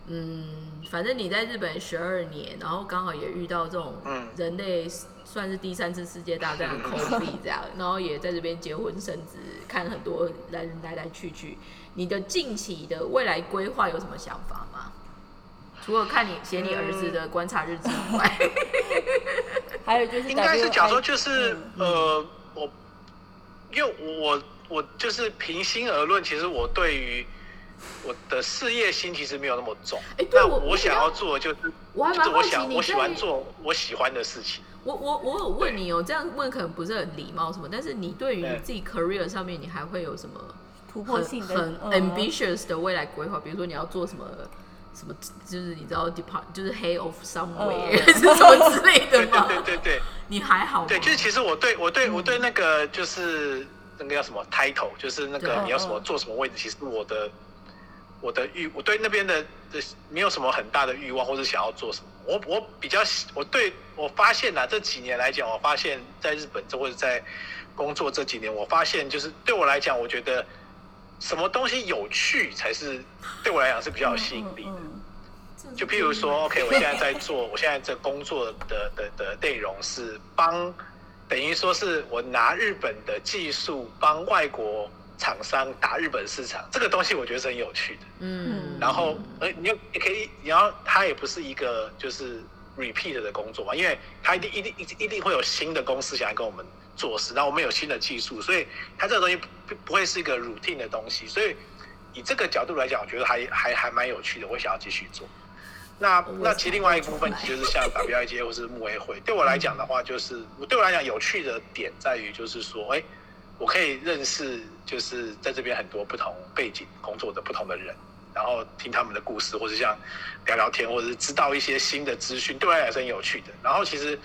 嗯，反正你在日本十二年，然后刚好也遇到这种嗯人类算是第三次世界大战的 COVID 这样，然后也在这边结婚生子，看很多人来来去去。你的近期的未来规划有什么想法吗？除了看你写你儿子的观察日志以外，还有就是应该是假如说就是嗯呃，我因为我我就是平心而论，其实我对于我的事业心其实没有那么重。哎对那我想要做的就是我还就是我蛮好奇你想我喜欢做我喜欢的事情。我我我有问你哦，这样问可能不是很礼貌什么，但是你对于你自己 career 上面，你还会有什么突破很性的很嗯 ambitious 的未来规划？比如说你要做什么什么，就是你知道 depart 就是 head of somewhere、嗯 是什么之类的对对吗？对对对你还好吗？对，就是其实我对我对我对那个就是那个叫什么 title，就是那个你要什么嗯嗯做什么位置，其实我的我的欲，我对那边的的没有什么很大的欲望，或者想要做什么。我我比较喜我对我发现呐、这几年来讲，我发现在日本这或者在工作这几年，我发现就是对我来讲，我觉得什么东西有趣才是对我来讲是比较有吸引力的。嗯就譬如说，OK，我现在在做，我现在这工作的的的内容是帮，等于说是我拿日本的技术帮外国厂商打日本市场，这个东西我觉得是很有趣的。嗯，然后，呃，你又也可以，然后它也不是一个就是 repeat 的工作嘛，因为它一定一定一定一定会有新的公司想要跟我们做事，然后我们有新的技术，所以它这个东西不不会是一个 routine 的东西，所以以这个角度来讲，我觉得还还还蛮有趣的，我想要继续做。那那其实另外一部分就是像 WIJ 或是木 A 会，对我来讲的话，就是对我来讲有趣的点在于，就是说，哎，我可以认识就是在这边很多不同背景工作的不同的人，然后听他们的故事，或者像聊聊天，或者是知道一些新的资讯，对我来讲是很有趣的。然后其实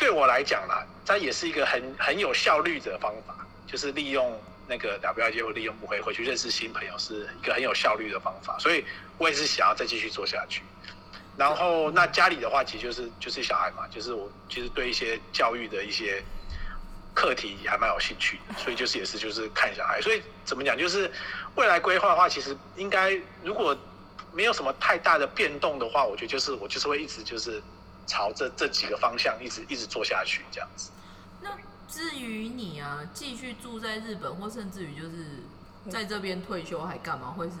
对我来讲啦，它也是一个很很有效率的方法，就是利用那个 WIJ 或利用不会回去认识新朋友，是一个很有效率的方法。所以我也是想要再继续做下去。然后那家里的话，其实就是就是小孩嘛，就是我其实对一些教育的一些课题还蛮有兴趣，所以就是也是就是看小孩。所以怎么讲，就是未来规划的话，其实应该如果没有什么太大的变动的话，我觉得就是我就是会一直就是朝这这几个方向一直一直做下去这样子。那至于你啊，继续住在日本，或甚至于就是在这边退休还干嘛，会是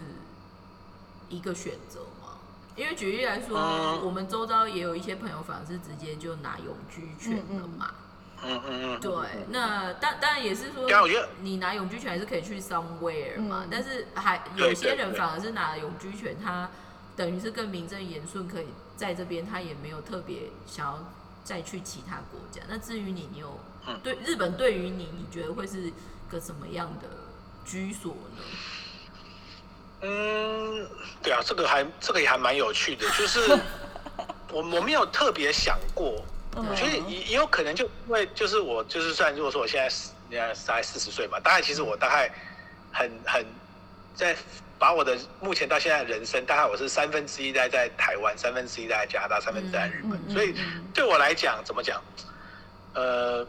一个选择吗？因为举例来说，嗯我们周遭也有一些朋友，反而是直接就拿永居权了嘛。嗯嗯嗯，对，那当当然也是说对啊我觉得，你拿永居权还是可以去 somewhere 嘛，嗯但是还有些人反而是拿了永居权，他等于是更名正言顺，可以在这边，他也没有特别想要再去其他国家。那至于你，你有嗯对日本对于你，你觉得会是个什么样的居所呢？嗯，对啊，这个还这个也还蛮有趣的，就是 我我没有特别想过，嗯我觉得也也有可能就因为就是我就是算如果说我现在四现在四十岁嘛，大概其实我大概很很在把我的目前到现在的人生，大概我是三分之一待在台湾，三分之一待在加拿大，三分之一在日本，嗯嗯所以嗯对我来讲怎么讲，呃，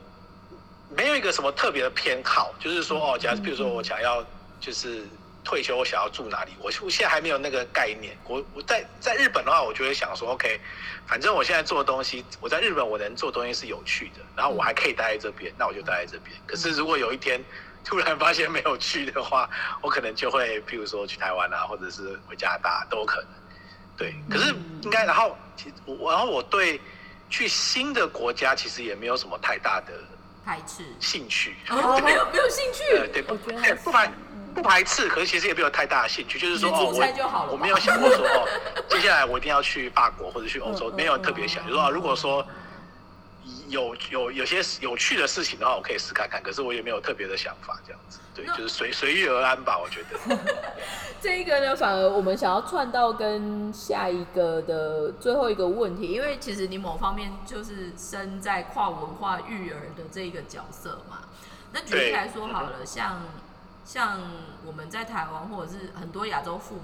没有一个什么特别的偏好，就是说哦，假如比如说我想要就是退休，我想要住哪里，我我现在还没有那个概念。我我在在日本的话，我就会想说，OK，反正我现在做的东西，我在日本我能做的东西是有趣的，然后我还可以待在这边，那我就待在这边。可是如果有一天 突然发现没有去的话，我可能就会，譬如说去台湾啊，或者是回加拿大都有可能。对，可是应该，然后其实我，然后我对去新的国家其实也没有什么太大的排斥？兴趣。哦，没有没有兴呃，趣。对，我觉得对不排嗯不排斥，可是其实也没有太大的兴趣，就是说哦，我我没有想过说哦，接下来我一定要去法国或者去欧洲，没有特别想，就是说哦如果说有有有些有趣的事情的话，我可以试看看，可是我也没有特别的想法，这样子，对，就是随随遇而安吧，我觉得。这一个呢，反而我们想要串到跟下一个的最后一个问题，因为其实你某方面就是身在跨文化育儿的这一个角色嘛。那举例来说好了，像像我们在台湾或者是很多亚洲父母，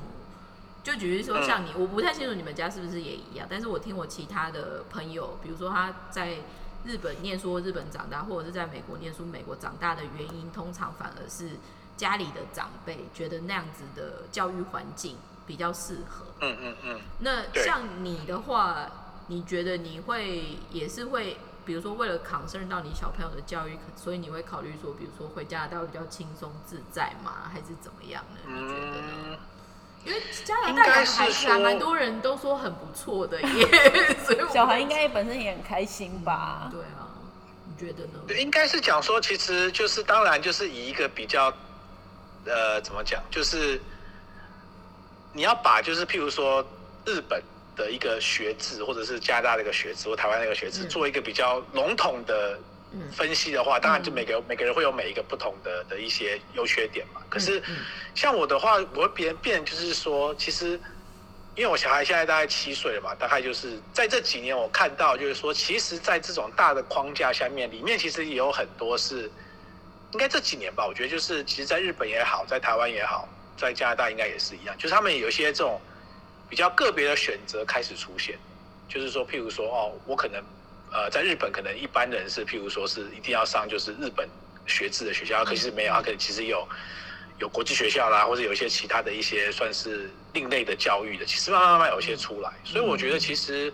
就举例说像你，我不太清楚你们家是不是也一样，但是我听我其他的朋友，比如说他在日本念书，日本长大，或者是在美国念书，美国长大的原因，通常反而是家里的长辈觉得那样子的教育环境比较适合。嗯嗯嗯，那像你的话，你觉得你会也是会，比如说为了 concern 到你小朋友的教育，所以你会考虑说，比如说回加拿大比较轻松自在吗？还是怎么样呢？你觉得呢？嗯，因为加拿应大的该是孩子还蛮多人都说很不错的耶，所以小孩应该本身也很开心吧？对啊，你觉得呢？对，应该是讲说，其实就是当然就是以一个比较，呃，怎么讲，就是你要把就是譬如说日本的一个学制，或者是加拿大的一个学制，或台湾的一个学制，嗯做一个比较笼统的嗯分析的话，当然就每个每个人会有每一个不同的的一些优缺点嘛。可是嗯。像我的话，我会变变就是说，其实因为我小孩现在大概七岁了嘛，大概就是在这几年我看到，就是说，其实，在这种大的框架下面，里面其实也有很多是，应该这几年吧，我觉得就是，其实，在日本也好，在台湾也好，在加拿大应该也是一样，就是他们有一些这种比较个别的选择开始出现，就是说，譬如说，哦，我可能呃，在日本可能一般人是，譬如说是一定要上就是日本学制的学校，可是没有，他可能其实有有国际学校啦，或者有一些其他的一些算是另类的教育的，其实慢慢慢慢有些出来，所以我觉得其实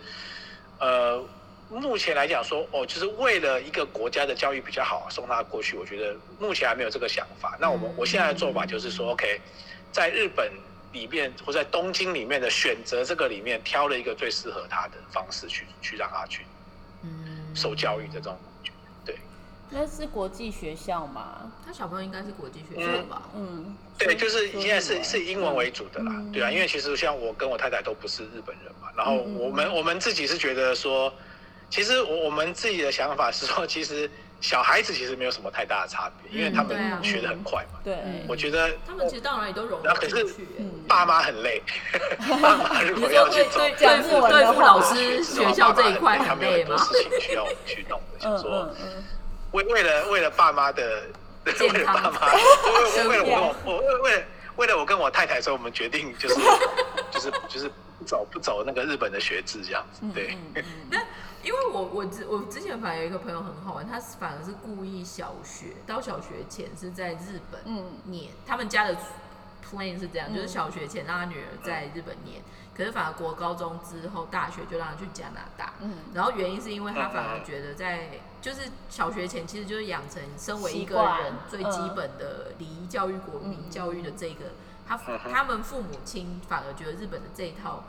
呃。目前来讲说，哦，就是为了一个国家的教育比较好，送他过去。我觉得目前还没有这个想法。那我们我现在的做法就是说，OK，在日本里面或在东京里面的选择这个里面挑了一个最适合他的方式去去让他去嗯受教育的这种感觉。对那是国际学校嘛？他小朋友应该是国际学校吧？嗯，对，就是现在是是以英文为主的啦，嗯对啊，因为其实像我跟我太太都不是日本人嘛，然后嗯嗯我们我们自己是觉得说，其实我我们自己的想法是说，其实小孩子其实没有什么太大的差别，因为他们学的很快嘛。对，嗯我觉得他们其实到哪里都融然后可是爸妈很累，爸妈如果对要去走对付对付老师学校这一块他很累吗们有很多？事情需要我们去弄的，嗯想说为为了为了爸妈的，为了爸妈，为为为了我我为为了为了我跟跟我太太说，我们决定就是 就是就是不走不走那个日本的学制这样子，对。因为我我之我之前反而有一个朋友很好玩，他是反而是故意小学到小学前是在日本嗯。念，他们家的 plan 是这样，嗯。就是小学前让他女儿在日本念，可是反而国高中之后大学就让他去加拿大，嗯。然后原因是因为他反而觉得在就是小学前其实就是养成身为一个人最基本的礼仪教育、国民嗯教育的这个，他他们父母亲反而觉得日本的这一套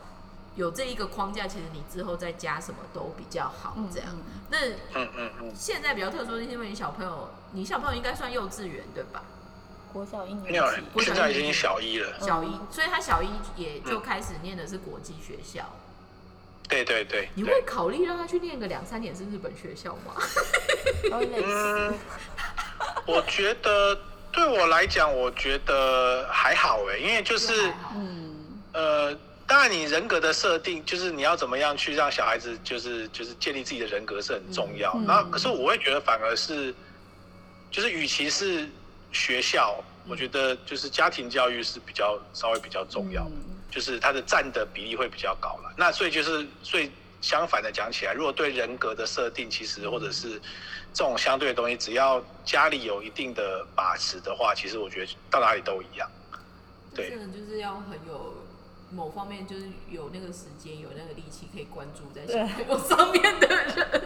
有这一个框架，其实你之后再加什么都比较好嗯这样。嗯那嗯嗯嗯，现在比较特殊，是因为你小朋友，你小朋友应该算幼稚园对吧？国小一年级，，我现在已经小一了。小一，所以他小一也就开始念的是国际学校。对对对你会，考虑让他去念个两三年是日本学校吗？我觉得对我来讲，我觉得还好哎，因为就是嗯呃，当然你人格的设定，就是你要怎么样去让小孩子，就是就是建立自己的人格是很重要。嗯然后，可是我会觉得反而是，就是与其是学校，我觉得就是家庭教育是比较稍微比较重要的。嗯就是它的占的比例会比较高了。那所以就是，所以相反的讲起来，如果对人格的设定，其实或者是这种相对的东西，只要家里有一定的把持的话，其实我觉得到哪里都一样。对就是要很有某方面，就是有那个时间、有那个力气可以关注在小朋友上面的人。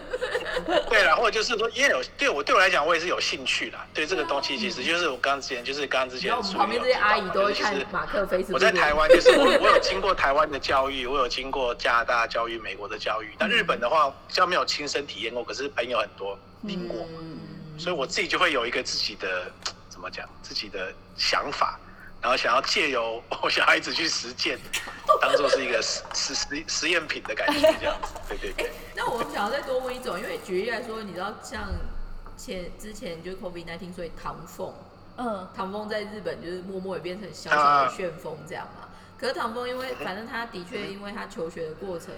对了，或者就是说，因为有对我对我来讲，我也是有兴趣啦。对这个东西，其实就是我刚刚之前，就是刚刚之前然后我们旁边这些阿姨都会看马克菲斯。我在台湾，就是我 我有经过台湾的教育，我有经过加拿大教育、美国的教育。但日本的话，比较没有亲身体验过，可是朋友很多听过，嗯，所以我自己就会有一个自己的怎么讲，自己的想法，然后想要借由我小孩子去实践，当做是一个实实实实验品的感觉，这样子。对对对。那我想要再多问一种，因为举例来说，你知道像前之前就是 COVID 1 9所以唐凤，嗯唐风在日本就是默默也变成小小的旋风这样嘛。可是唐风因为反正他的确 因为他求学的过程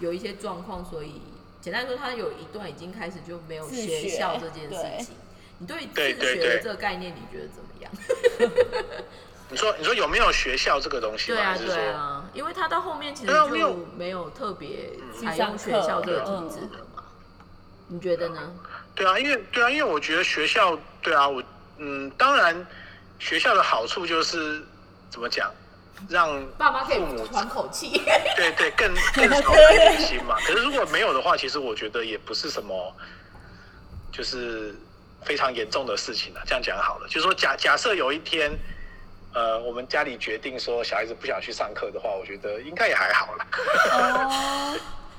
有一些状况，所以简单说他有一段已经开始就没有自学学校这件事对情。你对对对自学的这个概念，你觉得怎么样？你说你说有没有学校这个东西吗？对啊，还是说对啊，因为他到后面其实没有没有特别嗯采用学校这个体制的嘛。你觉得呢？对啊，因为对啊，因为我觉得学校对啊，我嗯，当然学校的好处就是怎么讲，让爸妈可以父母喘口气。对对更 更少怀疑心嘛。可是如果没有的话，其实我觉得也不是什么，就是非常严重的事情啊。这样讲好了，就是说假假设有一天。呃，我们家里决定说小孩子不想去上课的话，我觉得应该也还好啦。哦，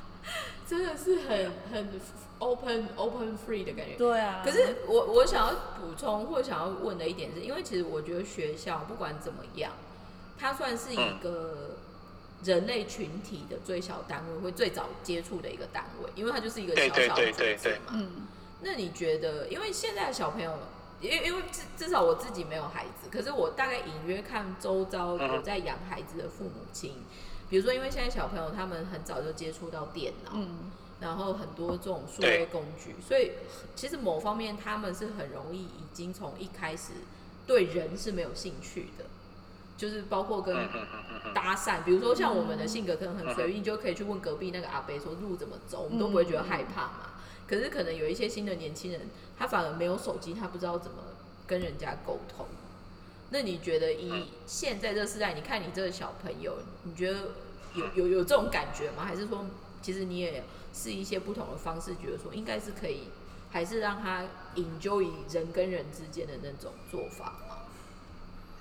真的是很很 open open free 的感觉。对啊。可是我我想要补充或想要问的一点是，因为其实我觉得学校不管怎么样，它算是一个人类群体的最小单位，会最早接触的一个单位，因为它就是一个小对小的对对对组织嘛。嗯那你觉得，因为现在的小朋友，因为因为至至少我自己没有孩子，可是我大概隐约看周遭有在养孩子的父母亲，比如说，因为现在小朋友他们很早就接触到电脑，嗯。然后很多这种数位工具，所以其实某方面他们是很容易已经从一开始对人是没有兴趣的，就是包括跟搭讪，比如说像我们的性格可能很随意，你就可以去问隔壁那个阿伯说路怎么走，我们都不会觉得害怕嘛。可是可能有一些新的年轻人，他反而没有手机，他不知道怎么跟人家沟通。那你觉得以现在这个时代，你看你这个小朋友，你觉得有有有这种感觉吗？还是说，其实你也是一些不同的方式，觉得说应该是可以，还是让他 enjoy 人跟人之间的那种做法？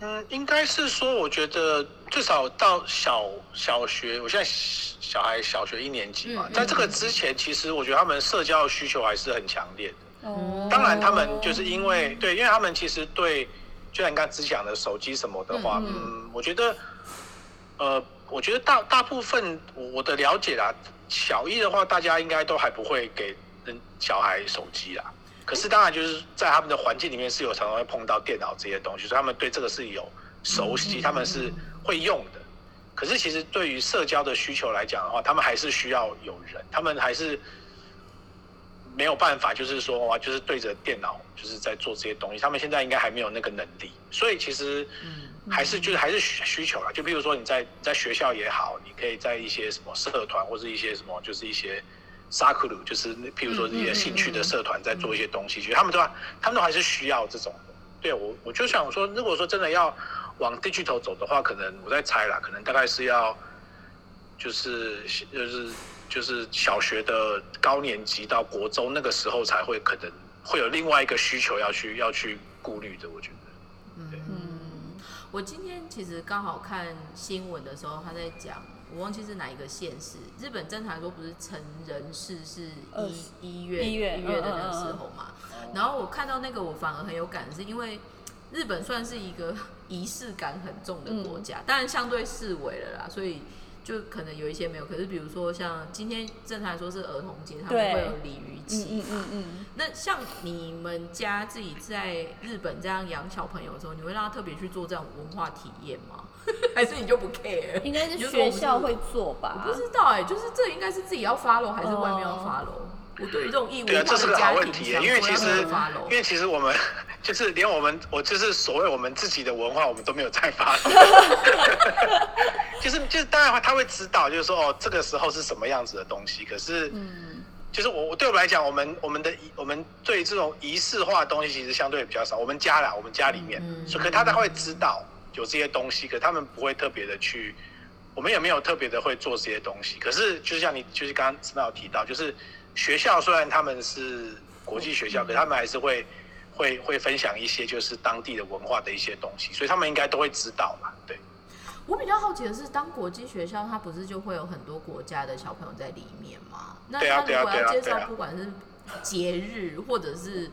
嗯，应该是说，我觉得至少到小小学，我现在小孩小学一年级嘛，嗯在这个之前，其实我觉得他们社交的需求还是很强烈的。哦，当然，他们就是因为对，因为他们其实对，就像你刚才只讲的手机什么的话，嗯我觉得，呃，我觉得大大部分我我的了解啦，小一的话，大家应该都还不会给人小孩手机啦。可是当然就是在他们的环境里面是有常常会碰到电脑这些东西，所以他们对这个是有熟悉，他们是会用的。可是其实对于社交的需求来讲的话，他们还是需要有人，他们还是没有办法，就是说哇，就是对着电脑就是在做这些东西。他们现在应该还没有那个能力，所以其实嗯还是就是还是需需求啦。就比如说你在在学校也好，你可以在一些什么社团或是一些什么，就是一些沙库鲁，就是譬如说一些兴趣的社团在做一些东西，其实他们都他们都还是需要这种的。对我我就想说，如果说真的要往 digital 走的话，可能我在猜啦，可能大概是要就是就是就是小学的高年级到国中那个时候才会可能会有另外一个需求要去要去顾虑的，我觉得。嗯，我今天其实刚好看新闻的时候，他在讲，我忘记是哪一个县市。日本正常来说不是成人式是一一月一月的那个时候嘛？然后我看到那个，我反而很有感，是因为日本算是一个 仪式感很重的国家，当然相对视为了啦，所以就可能有一些没有。可是比如说像今天正常来说是儿童节，他们会有鲤鱼旗嗯嗯嗯。那像你们家自己在日本这样养小朋友的时候，你会让他特别去做这种文化体验吗？还是你就不 care？应该是学校会做吧？我不知道哎，就是这应该是自己要 follow 还是外面要 follow？我对于这种义务对啊，这是个好问题，因为其实因为其实我们 就是连我们我就是所谓我们自己的文化，我们都没有在发。就是就是当然他会知道，就是说哦，这个时候是什么样子的东西。可是，嗯，就是我我对我们来讲，我们我们的我们对这种仪式化的东西其实相对比较少。我们家啦，我们家里面，所以可他他会知道有这些东西，可他们不会特别的去，我们也没有特别的会做这些东西。可是，就像你就是刚刚知道提到，就是。学校虽然他们是国际学校，可他们还是会会会分享一些就是当地的文化的一些东西，所以他们应该都会知道嘛。对。我比较好奇的是，当国际学校，它不是就会有很多国家的小朋友在里面吗？那他如果要介绍，不管是节日或者是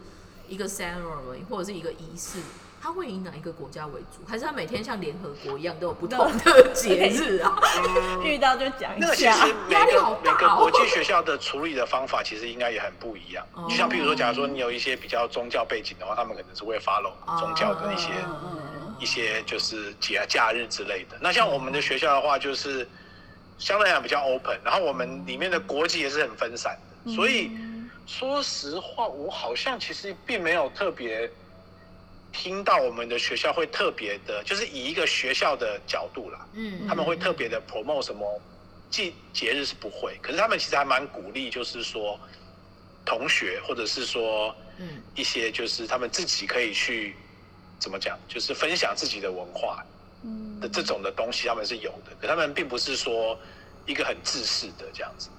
一个 ceremony 或者是一个仪式。他会以哪一个国家为主，还是他每天像联合国一样都有不同的节日啊？遇到就讲一下。那其实 每个每个国际学校的处理的方法其实应该也很不一样。就像比如说，假如说你有一些比较宗教背景的话，他们可能是会 follow 宗教的一些一些就是节假日之类的。那像我们的学校的话，就是相对来讲比较 open，然后我们里面的国籍也是很分散的。所以说实话，我好像其实并没有特别。听到我们的学校会特别的，就是以一个学校的角度啦，嗯，他们会特别的 promote 什么节节日是不会，可是他们其实还蛮鼓励，就是说同学或者是说，嗯，一些就是他们自己可以去怎么讲，就是分享自己的文化，嗯的这种的东西他们是有的，可他们并不是说一个很自私的这样子，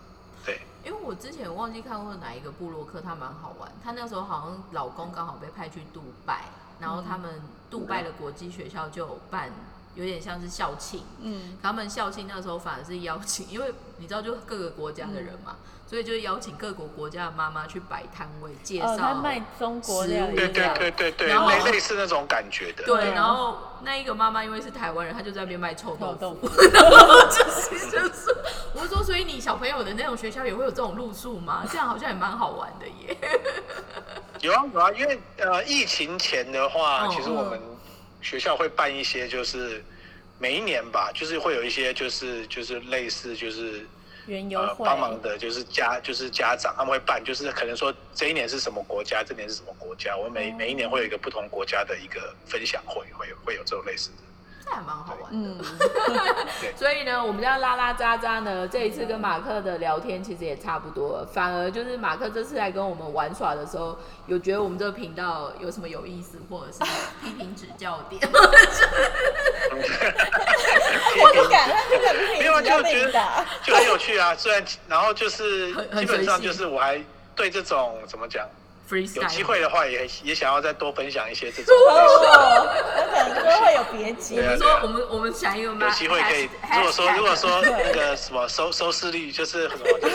对。因为我之前忘记看过哪一个部落客，他蛮好玩，他那时候好像老公刚好被派去杜拜。然后他们杜拜的国际学校就办，有点像是校庆。嗯，他们校庆那时候反而是邀请，因为你知道，就各个国家的人嘛，所以就邀请各国国家的妈妈去摆摊位，介绍卖中国料理。对对对对对，类类似那种感觉的。对，然后那一个妈妈因为是台湾人，她就在那边卖臭豆腐。然后就是就是，我说，所以你小朋友的那种学校也会有这种路数吗？这样好像也蛮好玩的耶。有啊有啊，因为呃疫情前的话，其实我们学校会办一些，就是每一年吧，就是会有一些，就是就是类似就是呃帮忙的，就是家就是家长他们会办，就是可能说这一年是什么国家，这年是什么国家，我每每一年会有一个不同国家的一个分享会，会有会有这种类似的。这还蛮好玩的，所以呢，我们家拉拉渣渣呢，这一次跟马克的聊天其实也差不多，反而就是马克这次来跟我们玩耍的时候，有觉得我们这个频道有什么有意思，或者是 批评指教点？我不敢，不敢批评，没有就觉得就很有趣啊。虽然然后就是基本上就是我还对这种怎么讲？有机会的话，也也想要再多分享一些这种。哦，可能就会有别集。比如说，我们我们想一个有机会可以，如果说如果说那个什么收收视率就是什么，就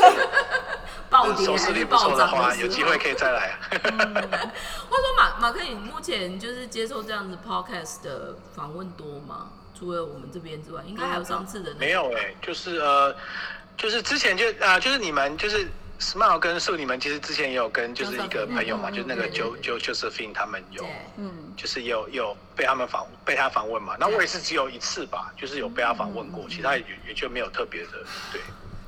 是收视率不错的话，有机会可以再来。或者说马马克，你目前就是接受这样子 podcast 的访问多吗？除了我们这边之外，应该还有上次的。没有哎，就是呃，就是之前就啊，就是你们就是。Smile 跟素，你们其实之前也有跟就是一个朋友嘛，就是那个 Jo Jo Josephine 他们有，嗯，就是有有被他们访被他访问嘛。那我也是只有一次吧，就是有被他访问过，其他也也就没有特别的对。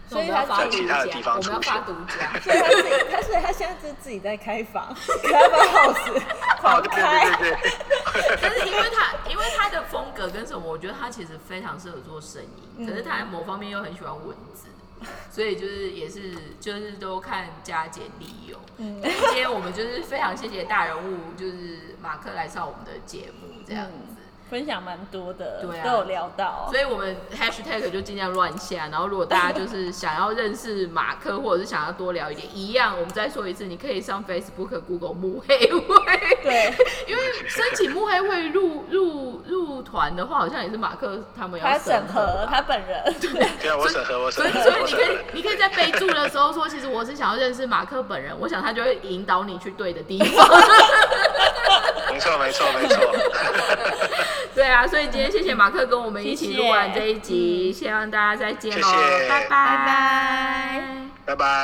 所以他在其他的地方出现。所以他是他是他现在是自己在开房，开房 house 狂开。但 是因为他因为他的风格跟什么，我觉得他其实非常适合做生意，可是他某方面又很喜欢文字，所以就是也是就是都看加减利用。今天我们就是非常谢谢大人物，就是马克来上我们的节目这样子。分享蛮多的，对啊都有聊到。所以我们 hashtag 就尽量乱下，然后如果大家就是想要认识马克，或者是想要多聊一点，一样，我们再说一次，你可以上 Facebook、Google 木黑会，对，因为申请慕黑会入入入团的话，好像也是马克他们要他审核核他本人，对啊，我审核，我审核，所以，所以你可以。，你可以在备注的时候说，其实我是想要认识马克本人，我想他就会引导你去对的地方。没错，没错，没错。对啊，所以今天谢谢马克跟我们一起录完这一集，希望大家再见喽，谢谢拜拜，拜拜。拜拜。